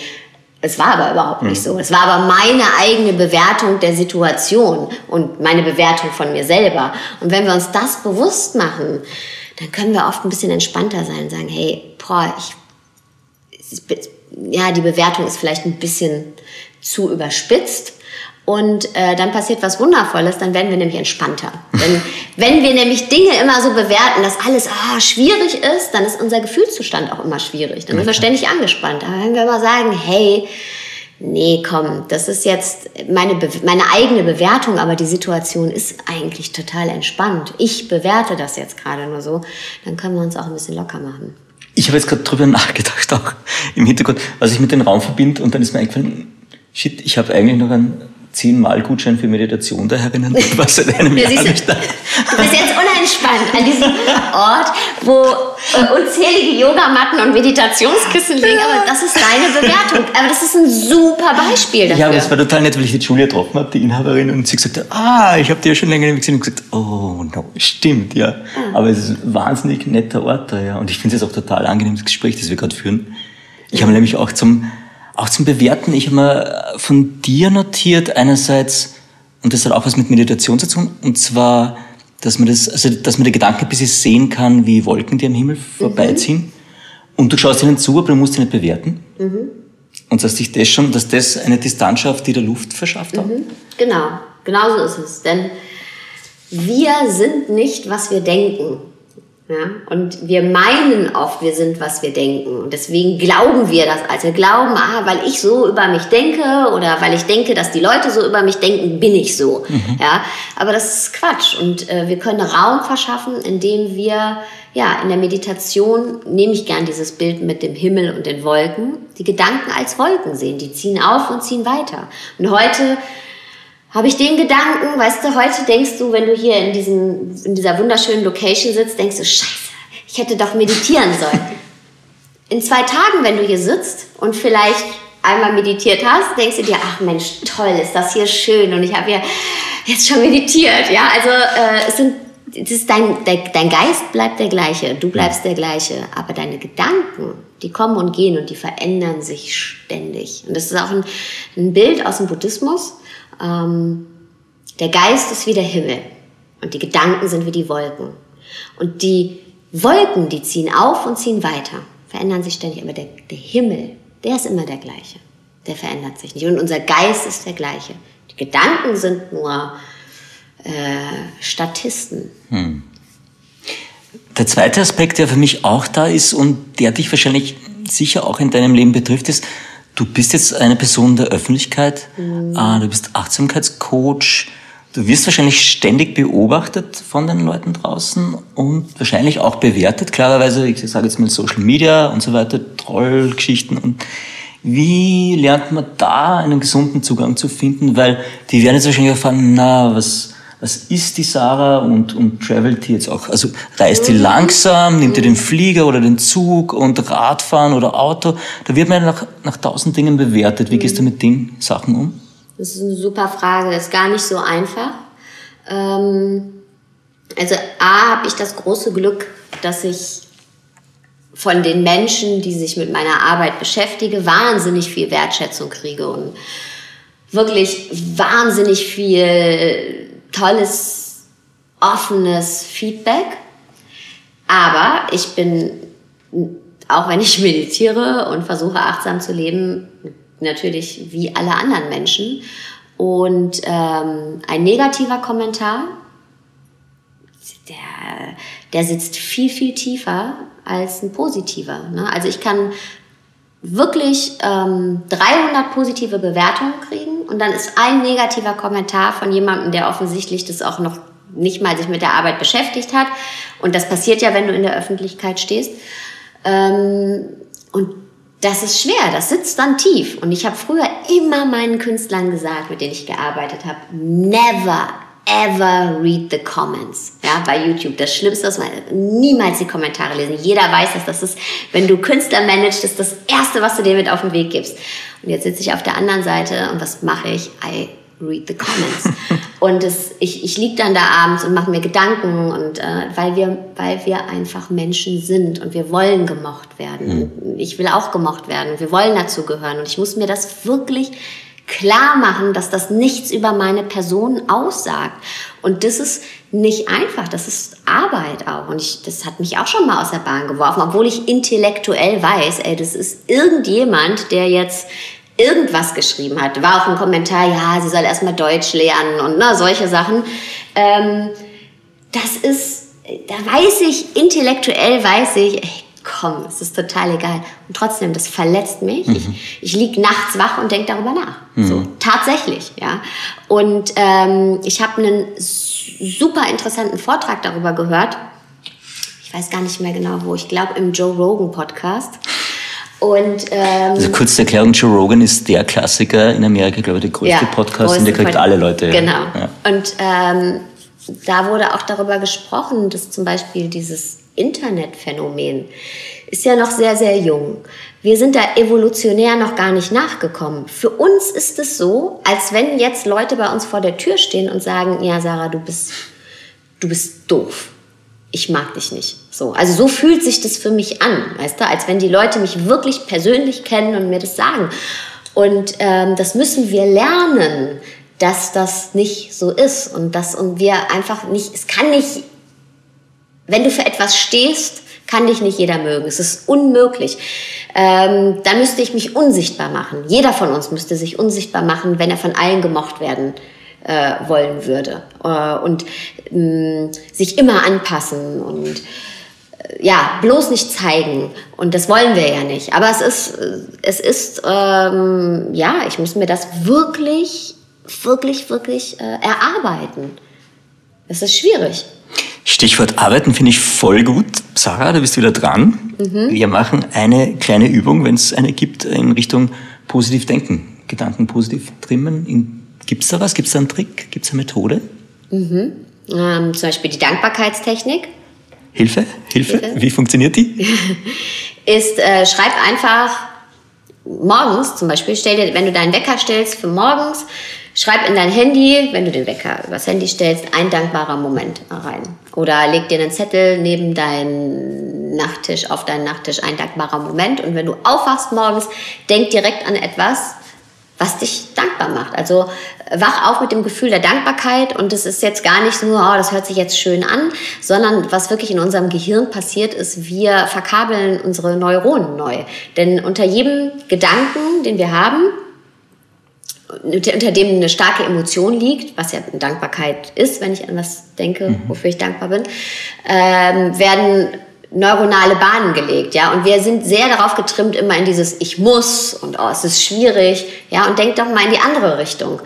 Es war aber überhaupt nicht hm. so. Es war aber meine eigene Bewertung der Situation und meine Bewertung von mir selber. Und wenn wir uns das bewusst machen, dann können wir oft ein bisschen entspannter sein und sagen, hey, boah, ich, ja, die Bewertung ist vielleicht ein bisschen zu überspitzt und äh, dann passiert was Wundervolles, dann werden wir nämlich entspannter. Denn wenn wir nämlich Dinge immer so bewerten, dass alles ah, schwierig ist, dann ist unser Gefühlszustand auch immer schwierig. Dann sind wir ständig angespannt. Aber wenn wir immer sagen, hey, nee, komm, das ist jetzt meine, meine eigene Bewertung, aber die Situation ist eigentlich total entspannt. Ich bewerte das jetzt gerade nur so, dann können wir uns auch ein bisschen locker machen. Ich habe jetzt gerade drüber nachgedacht, auch im Hintergrund, was ich mit dem Raum verbinde und dann ist mir eingefallen, shit, ich habe eigentlich noch einen zehnmal Gutschein für Meditation da herinnen. Was seit einem Jahr nicht da. Du bist jetzt unentspannt an diesem Ort, wo äh, unzählige Yogamatten und Meditationskissen liegen. Aber das ist deine Bewertung. Aber das ist ein super Beispiel dafür. Ja, aber es war total nett, weil ich die Julia getroffen habe, die Inhaberin, und sie gesagt hat, ah, ich habe die ja schon länger nicht gesehen. Und gesagt, oh, no, stimmt, ja. Mhm. Aber es ist ein wahnsinnig netter Ort da, ja. Und ich finde es jetzt auch total angenehm, das Gespräch, das wir gerade führen. Ich habe nämlich auch zum auch zum Bewerten, ich habe mir von dir notiert, einerseits, und das hat auch was mit Meditation zu tun, und zwar, dass man das, also, dass man die Gedanken ein bisschen sehen kann, wie Wolken, die am Himmel vorbeiziehen. Mhm. Und du schaust ihnen zu, aber du musst sie nicht bewerten. Mhm. Und dass sich das schon, dass das eine Distanz schafft, die der Luft verschafft hat. Mhm. Genau, genau so ist es. Denn wir sind nicht, was wir denken. Ja? Und wir meinen oft, wir sind, was wir denken. Und deswegen glauben wir das. Also wir glauben, ah, weil ich so über mich denke oder weil ich denke, dass die Leute so über mich denken, bin ich so. Mhm. Ja? Aber das ist Quatsch. Und äh, wir können Raum verschaffen, indem wir ja, in der Meditation nehme ich gern dieses Bild mit dem Himmel und den Wolken, die Gedanken als Wolken sehen. Die ziehen auf und ziehen weiter. Und heute habe ich den Gedanken, weißt du, heute denkst du, wenn du hier in, diesem, in dieser wunderschönen Location sitzt, denkst du, scheiße, ich hätte doch meditieren sollen. In zwei Tagen, wenn du hier sitzt und vielleicht einmal meditiert hast, denkst du dir, ach Mensch, toll, ist das hier schön und ich habe ja jetzt schon meditiert. Ja, also äh, es sind, das ist dein, dein, dein Geist bleibt der gleiche, du bleibst der gleiche, aber deine Gedanken, die kommen und gehen und die verändern sich ständig. Und das ist auch ein, ein Bild aus dem Buddhismus ähm, der Geist ist wie der Himmel und die Gedanken sind wie die Wolken. Und die Wolken, die ziehen auf und ziehen weiter, verändern sich ständig, aber der, der Himmel, der ist immer der gleiche. Der verändert sich nicht. Und unser Geist ist der gleiche. Die Gedanken sind nur äh, Statisten. Hm. Der zweite Aspekt, der für mich auch da ist und der dich wahrscheinlich sicher auch in deinem Leben betrifft, ist, du bist jetzt eine Person der Öffentlichkeit, mhm. du bist Achtsamkeitscoach, du wirst wahrscheinlich ständig beobachtet von den Leuten draußen und wahrscheinlich auch bewertet, klarerweise, ich sage jetzt mal Social Media und so weiter, Trollgeschichten und wie lernt man da einen gesunden Zugang zu finden? Weil die werden jetzt wahrscheinlich erfahren, na, was, was ist die Sarah und, und travelt die jetzt auch? Also reist die langsam, nimmt die den Flieger oder den Zug und Radfahren oder Auto? Da wird man nach, nach tausend Dingen bewertet. Wie gehst du mit den Sachen um? Das ist eine super Frage. Das ist gar nicht so einfach. Ähm, also A, habe ich das große Glück, dass ich von den Menschen, die sich mit meiner Arbeit beschäftige, wahnsinnig viel Wertschätzung kriege und wirklich wahnsinnig viel tolles, offenes Feedback. Aber ich bin, auch wenn ich meditiere und versuche achtsam zu leben, natürlich wie alle anderen Menschen. Und ähm, ein negativer Kommentar, der, der sitzt viel, viel tiefer als ein positiver. Ne? Also ich kann wirklich ähm, 300 positive Bewertungen kriegen und dann ist ein negativer Kommentar von jemandem, der offensichtlich das auch noch nicht mal sich mit der Arbeit beschäftigt hat. Und das passiert ja, wenn du in der Öffentlichkeit stehst. Ähm, und das ist schwer, das sitzt dann tief. Und ich habe früher immer meinen Künstlern gesagt, mit denen ich gearbeitet habe, never ever read the comments. Ja, bei YouTube. Das Schlimmste, was man niemals die Kommentare lesen. Jeder weiß das. Das ist, wenn du Künstler managst, das ist das Erste, was du dir mit auf den Weg gibst. Und jetzt sitze ich auf der anderen Seite und was mache ich? I read the comments. und das, ich, ich liege dann da abends und mache mir Gedanken und äh, weil wir, weil wir einfach Menschen sind und wir wollen gemocht werden. Mhm. Ich will auch gemocht werden. Wir wollen dazu gehören und ich muss mir das wirklich klar machen, dass das nichts über meine Person aussagt. Und das ist nicht einfach, das ist Arbeit auch. Und ich, das hat mich auch schon mal aus der Bahn geworfen, obwohl ich intellektuell weiß, ey, das ist irgendjemand, der jetzt irgendwas geschrieben hat. War auch ein Kommentar, ja, sie soll erstmal Deutsch lernen und na, ne, solche Sachen. Ähm, das ist, da weiß ich, intellektuell weiß ich, ey, komm, es ist total egal. Und trotzdem, das verletzt mich. Mhm. Ich, ich lieg nachts wach und denke darüber nach. Mhm. So, tatsächlich, ja. Und ähm, ich habe einen super interessanten Vortrag darüber gehört. Ich weiß gar nicht mehr genau wo. Ich glaube im Joe Rogan Podcast. Und, ähm, also kurz zur Erklärung, Joe Rogan ist der Klassiker in Amerika, glaube ich, der größte ja, Podcast und der kriegt alle Leute. Genau. Ja. Und ähm, da wurde auch darüber gesprochen, dass zum Beispiel dieses Internetphänomen ist ja noch sehr, sehr jung. Wir sind da evolutionär noch gar nicht nachgekommen. Für uns ist es so, als wenn jetzt Leute bei uns vor der Tür stehen und sagen, ja, Sarah, du bist, du bist doof. Ich mag dich nicht. So. Also so fühlt sich das für mich an, weißt du, als wenn die Leute mich wirklich persönlich kennen und mir das sagen. Und ähm, das müssen wir lernen, dass das nicht so ist und dass und wir einfach nicht, es kann nicht wenn du für etwas stehst, kann dich nicht jeder mögen. Es ist unmöglich. Ähm, da müsste ich mich unsichtbar machen. Jeder von uns müsste sich unsichtbar machen, wenn er von allen gemocht werden äh, wollen würde. Äh, und äh, sich immer anpassen und äh, ja, bloß nicht zeigen. Und das wollen wir ja nicht. Aber es ist, es ist, ähm, ja, ich muss mir das wirklich, wirklich, wirklich äh, erarbeiten. Es ist schwierig. Stichwort Arbeiten finde ich voll gut. Sarah, du bist wieder dran. Mhm. Wir machen eine kleine Übung, wenn es eine gibt, in Richtung positiv denken. Gedanken positiv trimmen. Gibt es da was? Gibt es da einen Trick? Gibt es eine Methode? Mhm. Ähm, zum Beispiel die Dankbarkeitstechnik. Hilfe? Hilfe? Hilfe? Wie funktioniert die? Ist, äh, schreib einfach morgens zum Beispiel, stell dir, wenn du deinen Wecker stellst für morgens, Schreib in dein Handy, wenn du den Wecker übers Handy stellst, ein dankbarer Moment rein. Oder leg dir einen Zettel neben deinen Nachttisch, auf deinen Nachttisch, ein dankbarer Moment. Und wenn du aufwachst morgens, denk direkt an etwas, was dich dankbar macht. Also wach auf mit dem Gefühl der Dankbarkeit und es ist jetzt gar nicht nur, oh, das hört sich jetzt schön an, sondern was wirklich in unserem Gehirn passiert ist, wir verkabeln unsere Neuronen neu. Denn unter jedem Gedanken, den wir haben, unter dem eine starke Emotion liegt, was ja Dankbarkeit ist, wenn ich an was denke, Mhm. wofür ich dankbar bin, ähm, werden neuronale Bahnen gelegt, ja. Und wir sind sehr darauf getrimmt, immer in dieses Ich muss und oh, es ist schwierig, ja. Und denk doch mal in die andere Richtung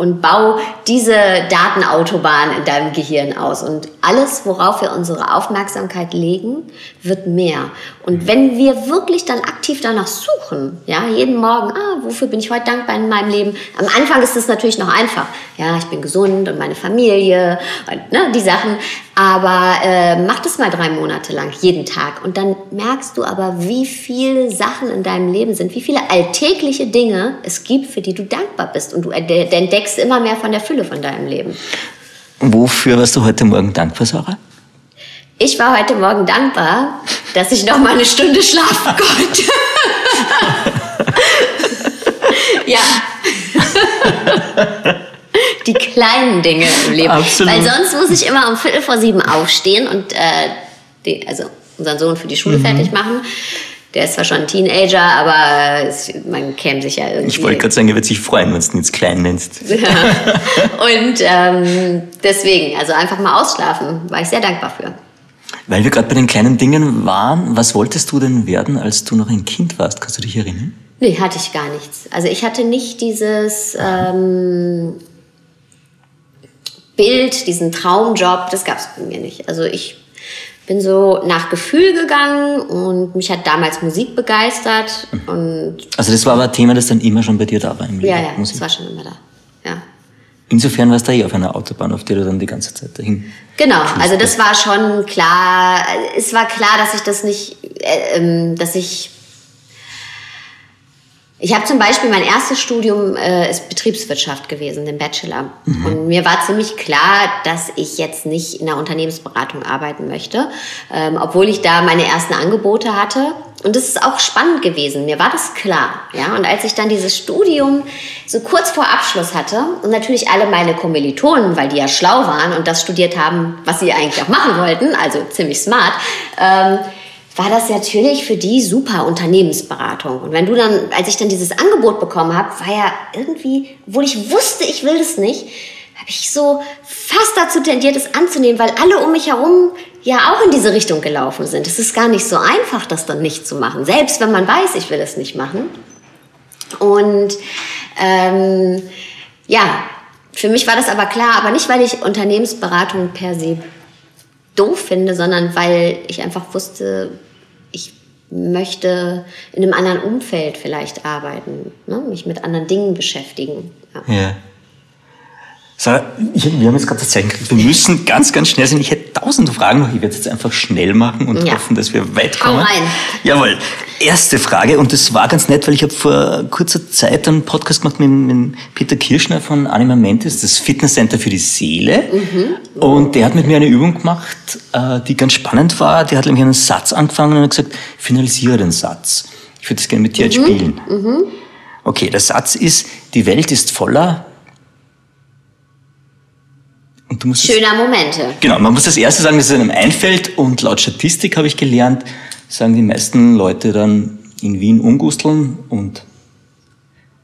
und bau diese Datenautobahn in deinem Gehirn aus. Und alles, worauf wir unsere Aufmerksamkeit legen, wird mehr. Und wenn wir wirklich dann aktiv danach suchen, ja, jeden Morgen, ah, wofür bin ich heute dankbar in meinem Leben? Am Anfang ist es natürlich noch einfach. Ja, ich bin gesund und meine Familie und ne, die Sachen. Aber äh, mach das mal drei Monate lang, jeden Tag. Und dann merkst du aber, wie viele Sachen in deinem Leben sind, wie viele alltägliche Dinge es gibt, für die du dankbar bist. Und du ent- entdeckst immer mehr von der Fülle von deinem Leben. Wofür warst du heute Morgen dankbar, Sarah? Ich war heute Morgen dankbar, dass ich noch mal eine Stunde schlafen konnte. ja. Die kleinen Dinge im Leben. Absolut. Weil sonst muss ich immer um Viertel vor sieben aufstehen und äh, die, also unseren Sohn für die Schule Mhm. fertig machen. Der ist zwar schon ein Teenager, aber es, man käme sich ja irgendwie. Ich wollte gerade sagen, er wird sich freuen, wenn du ihn jetzt klein nennst. und ähm, deswegen, also einfach mal ausschlafen, war ich sehr dankbar für. Weil wir gerade bei den kleinen Dingen waren, was wolltest du denn werden, als du noch ein Kind warst? Kannst du dich erinnern? Nee, hatte ich gar nichts. Also ich hatte nicht dieses ähm, Bild, diesen Traumjob, das gab es bei mir nicht. Also ich bin so nach Gefühl gegangen und mich hat damals Musik begeistert und Also das war aber ein Thema, das dann immer schon bei dir da war im Leben. ja, ja, Musik. das war schon immer da. Ja. Insofern warst du eh auf einer Autobahn, auf der du dann die ganze Zeit dahin. Genau, also das war schon klar. Es war klar, dass ich das nicht, äh, ähm, dass ich. Ich habe zum Beispiel mein erstes Studium äh, ist Betriebswirtschaft gewesen, den Bachelor. Und mir war ziemlich klar, dass ich jetzt nicht in der Unternehmensberatung arbeiten möchte, ähm, obwohl ich da meine ersten Angebote hatte. Und das ist auch spannend gewesen. Mir war das klar. Ja? Und als ich dann dieses Studium so kurz vor Abschluss hatte und natürlich alle meine Kommilitonen, weil die ja schlau waren und das studiert haben, was sie eigentlich auch machen wollten, also ziemlich smart, ähm, war das natürlich für die super Unternehmensberatung. Und wenn du dann, als ich dann dieses Angebot bekommen habe, war ja irgendwie, obwohl ich wusste, ich will das nicht, habe ich so fast dazu tendiert, es anzunehmen, weil alle um mich herum ja auch in diese Richtung gelaufen sind. Es ist gar nicht so einfach, das dann nicht zu machen, selbst wenn man weiß, ich will es nicht machen. Und ähm, ja, für mich war das aber klar, aber nicht, weil ich Unternehmensberatung per se doof finde, sondern weil ich einfach wusste, möchte in einem anderen Umfeld vielleicht arbeiten, ne? mich mit anderen Dingen beschäftigen. Ja. Ja. Sarah, ich, wir haben jetzt gerade das Zeichen gekriegt, wir müssen ganz, ganz schnell sein. Ich hätte tausende Fragen noch. Ich werde es jetzt einfach schnell machen und Ja. hoffen, dass wir weit kommen. Hau rein. Jawohl. Erste Frage, und das war ganz nett, weil ich habe vor kurzer Zeit einen Podcast gemacht mit, mit Peter Kirschner von Anima Mentis, das Fitnesscenter für die Seele. Mhm. Und der hat mit mir eine Übung gemacht, äh, die ganz spannend war. Der hat nämlich einen Satz angefangen und hat gesagt, finalisiere den Satz. Ich würde das gerne mit dir jetzt Mhm. spielen. Okay, der Satz ist, die Welt ist voller und du musst Schöner Momente. Genau, man muss das erste sagen, dass es einem einfällt und laut Statistik habe ich gelernt, sagen die meisten Leute dann in Wien Ungusteln und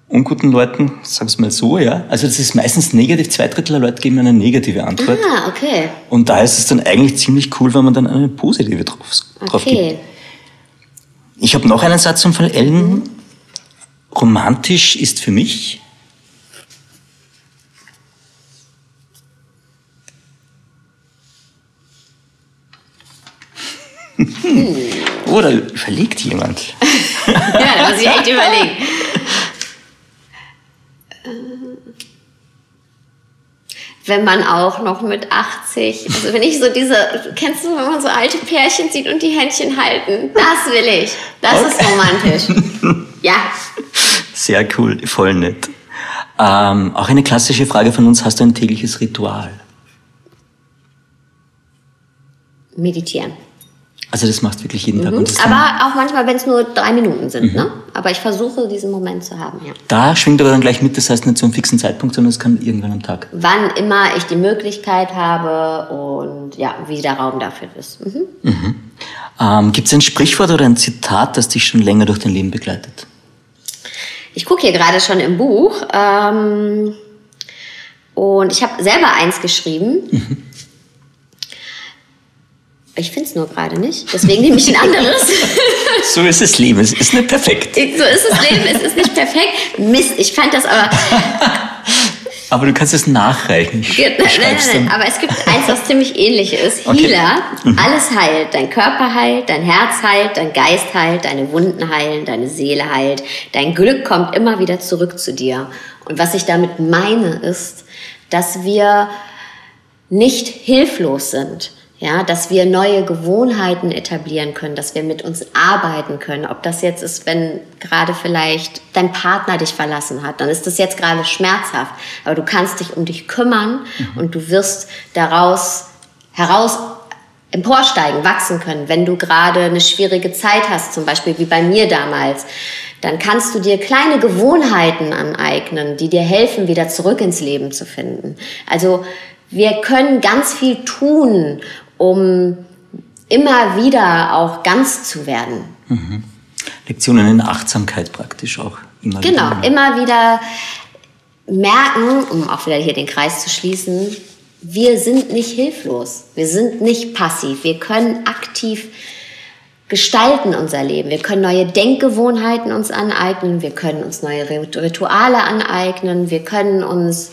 unguten Leuten, sagen wir mal so, ja. Also das ist meistens negativ, zwei Drittel der Leute geben eine negative Antwort. Ah, okay. Und da ist es dann eigentlich ziemlich cool, wenn man dann eine positive drauf, drauf gibt. Okay. Ich habe noch einen Satz von Ellen. Romantisch ist für mich. Oh, da überlegt jemand. Ja, da muss ich echt überlegen. Wenn man auch noch mit 80, also wenn ich so diese, kennst du, wenn man so alte Pärchen sieht und die Händchen halten, das will ich. Das ist romantisch. Ja, Sehr cool, voll nett. Ähm, auch eine klassische Frage von uns, hast du ein tägliches Ritual? meditieren. Also das machst du wirklich jeden Tag. Dann- Aber auch manchmal, wenn es nur drei Minuten sind. Ne? Aber ich versuche, diesen Moment zu haben. Ja. da schwingt aber dann gleich mit, das heißt nicht zu einem fixen Zeitpunkt, sondern es kann irgendwann am Tag. Wann immer ich die Möglichkeit habe und ja, wie der Raum dafür ist. Mhm. Ähm, Gibt es ein Sprichwort oder ein Zitat, das dich schon länger durch dein Leben begleitet? ich gucke hier gerade schon im Buch ähm, und ich habe selber eins geschrieben. Mhm. Ich finde es nur gerade nicht, deswegen nehme ich ein anderes. so ist das Leben, es ist nicht perfekt. So ist das Leben, es ist nicht perfekt. Mist, ich fand das aber aber du kannst es nachreichen. nein, nein, nein, nein, aber es gibt eins, was ziemlich ähnlich ist. Okay. Healer, mhm. alles heilt. Dein Körper heilt, dein Herz heilt, dein Geist heilt, deine Wunden heilen, deine Seele heilt. Dein Glück kommt immer wieder zurück zu dir. Und was ich damit meine, ist, dass wir nicht hilflos sind ja, dass wir neue Gewohnheiten etablieren können, dass wir mit uns arbeiten können. Ob das jetzt ist, wenn gerade vielleicht dein Partner dich verlassen hat, dann ist das jetzt gerade schmerzhaft. Aber du kannst dich um dich kümmern mhm. und du wirst daraus heraus emporsteigen, wachsen können. Wenn du gerade eine schwierige Zeit hast, zum Beispiel wie bei mir damals, dann kannst du dir kleine Gewohnheiten aneignen, die dir helfen, wieder zurück ins Leben zu finden. Also wir können ganz viel tun, um immer wieder auch ganz zu werden. Mhm. Lektionen in Achtsamkeit praktisch auch immer genau, wieder. Genau, immer wieder merken, um auch wieder hier den Kreis zu schließen, wir sind nicht hilflos, wir sind nicht passiv, wir können aktiv gestalten unser Leben. Wir können neue Denkgewohnheiten uns aneignen, wir können uns neue Rituale aneignen, wir können uns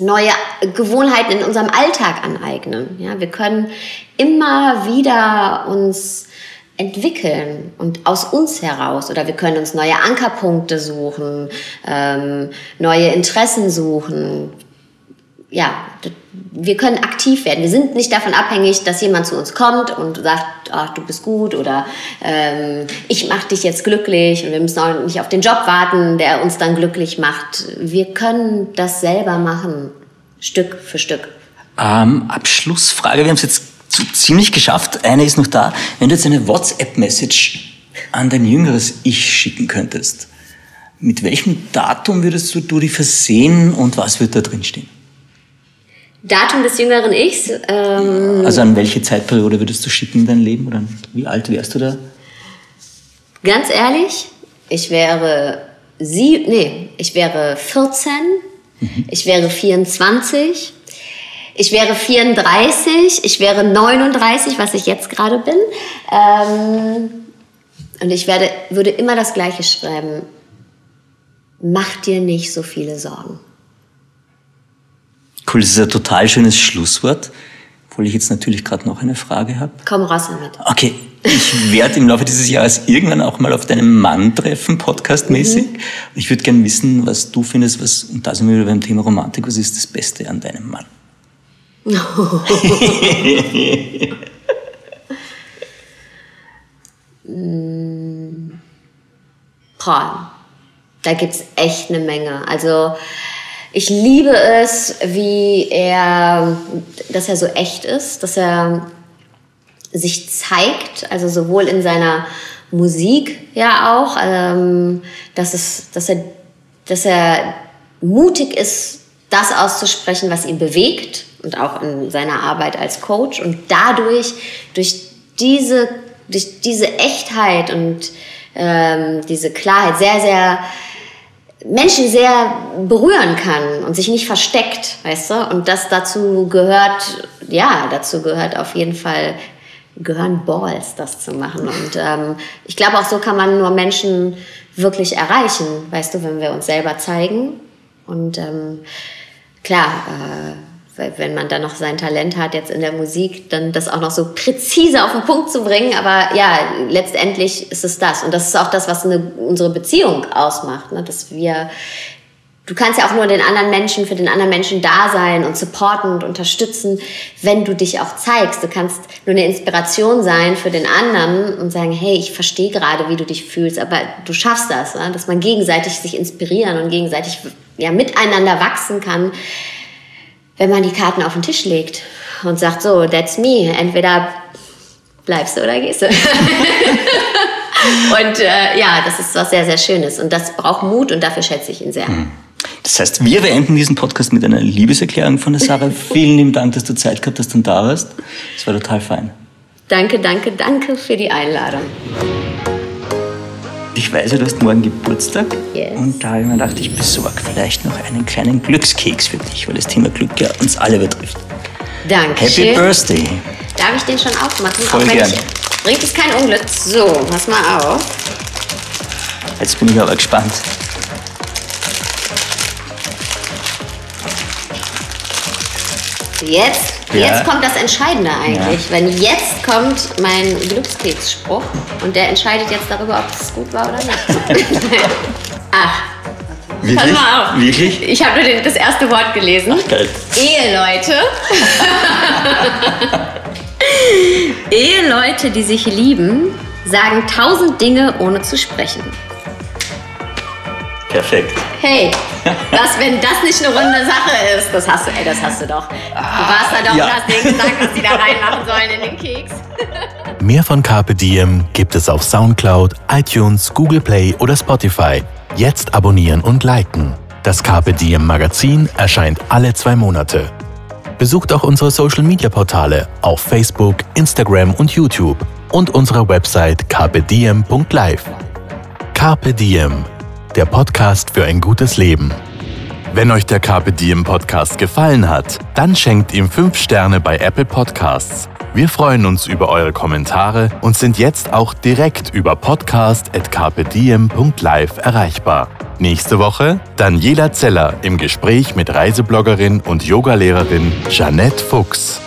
neue Gewohnheiten in unserem Alltag aneignen. Ja, wir können immer wieder uns entwickeln und aus uns heraus oder wir können uns neue Ankerpunkte suchen, ähm, neue Interessen suchen. Ja, wir können aktiv werden. Wir sind nicht davon abhängig, dass jemand zu uns kommt und sagt, ach, du bist gut oder ähm, ich mache dich jetzt glücklich und wir müssen auch nicht auf den Job warten, der uns dann glücklich macht. Wir können das selber machen, Stück für Stück. Ähm, Abschlussfrage, wir haben es jetzt ziemlich geschafft. Eine ist noch da. Wenn du jetzt eine WhatsApp-Message an dein jüngeres Ich schicken könntest, mit welchem Datum würdest du, die versehen und was wird da drin stehen? Datum des jüngeren Ichs? Ähm, also an welche Zeitperiode würdest du schicken in dein Leben? Oder wie alt wärst du da? Ganz ehrlich, ich wäre sie, nee, ich wäre 14, mhm. ich wäre 24, ich wäre 34, ich wäre 39, was ich jetzt gerade bin. Ähm, und ich werde, würde immer das Gleiche schreiben. Mach dir nicht so viele Sorgen. Cool, das ist ein total schönes Schlusswort. Obwohl ich jetzt natürlich gerade noch eine Frage habe. Komm raus damit. Okay, ich werde im Laufe dieses Jahres irgendwann auch mal auf deinen Mann treffen, podcastmäßig. Mhm. Ich würde gerne wissen, was du findest, was, und da sind wir wieder beim Thema Romantik, was ist das Beste an deinem Mann? Boah, da gibt es echt eine Menge. Also ich liebe es, wie er, dass er so echt ist, dass er sich zeigt, also sowohl in seiner Musik ja auch, ähm, dass, es, dass, er, dass er mutig ist, das auszusprechen, was ihn bewegt und auch in seiner Arbeit als Coach. Und dadurch durch diese, durch diese Echtheit und ähm, diese Klarheit sehr, sehr Menschen sehr berühren kann und sich nicht versteckt, weißt du? Und das dazu gehört, ja, dazu gehört auf jeden Fall, gehören Balls, das zu machen. Und ähm, ich glaube, auch so kann man nur Menschen wirklich erreichen, weißt du, wenn wir uns selber zeigen. Und ähm, klar, äh, wenn man dann noch sein Talent hat jetzt in der Musik, dann das auch noch so präzise auf den Punkt zu bringen. Aber ja, letztendlich ist es das. Und das ist auch das, was eine, unsere Beziehung ausmacht. Ne? Dass wir, du kannst ja auch nur den anderen Menschen, für den anderen Menschen da sein und supporten und unterstützen, wenn du dich auch zeigst. Du kannst nur eine Inspiration sein für den anderen und sagen, hey, ich verstehe gerade, wie du dich fühlst, aber du schaffst das. Ne? Dass man gegenseitig sich inspirieren und gegenseitig ja, miteinander wachsen kann wenn man die Karten auf den Tisch legt und sagt, so, that's me, entweder bleibst du oder gehst du. und äh, ja, das ist was sehr, sehr Schönes und das braucht Mut und dafür schätze ich ihn sehr. Hm. Das heißt, wir beenden diesen Podcast mit einer Liebeserklärung von der Sarah. Vielen lieben Dank, dass du Zeit gehabt hast und da warst. Das war total fein. Danke, danke, danke für die Einladung. Ich weiß ja, du hast morgen Geburtstag. Yes. Und da habe ich mir gedacht, ich besorge vielleicht noch einen kleinen Glückskeks für dich, weil das Thema Glück ja uns alle betrifft. Danke. Happy Birthday. Darf ich den schon aufmachen? Voll Auch wenn gern. Ich, bringt es kein Unglück. So, pass mal auf. Jetzt bin ich aber gespannt. Jetzt, Ja. jetzt kommt das Entscheidende eigentlich. Wenn jetzt kommt mein Glückskeksspruch und der entscheidet jetzt darüber, ob es gut war oder nicht. Ach, Wirklich? mal auf. Wirklich? ich habe nur das erste Wort gelesen. Geil. Eheleute. Eheleute, die sich lieben, sagen tausend Dinge, ohne zu sprechen. Perfekt. Hey, was, wenn das nicht eine runde Sache ist? Das hast du, ey, das hast du doch. Du warst da doch ja. und hast denen gesagt, was die da reinmachen sollen in den Keks. Mehr von Carpe Diem gibt es auf Soundcloud, iTunes, Google Play oder Spotify. Jetzt abonnieren und liken. Das Carpe Diem Magazin erscheint alle zwei Monate. Besucht auch unsere Social Media Portale auf Facebook, Instagram und YouTube und unsere Website carpediem.live. Carpe Diem, der Podcast für ein gutes Leben. Wenn euch der Carpe Diem Podcast gefallen hat, dann schenkt ihm 5 Sterne bei Apple Podcasts. Wir freuen uns über eure Kommentare und sind jetzt auch direkt über podcast.carpediem.live erreichbar. Nächste Woche Daniela Zeller im Gespräch mit Reisebloggerin und Yogalehrerin Jeanette Fuchs.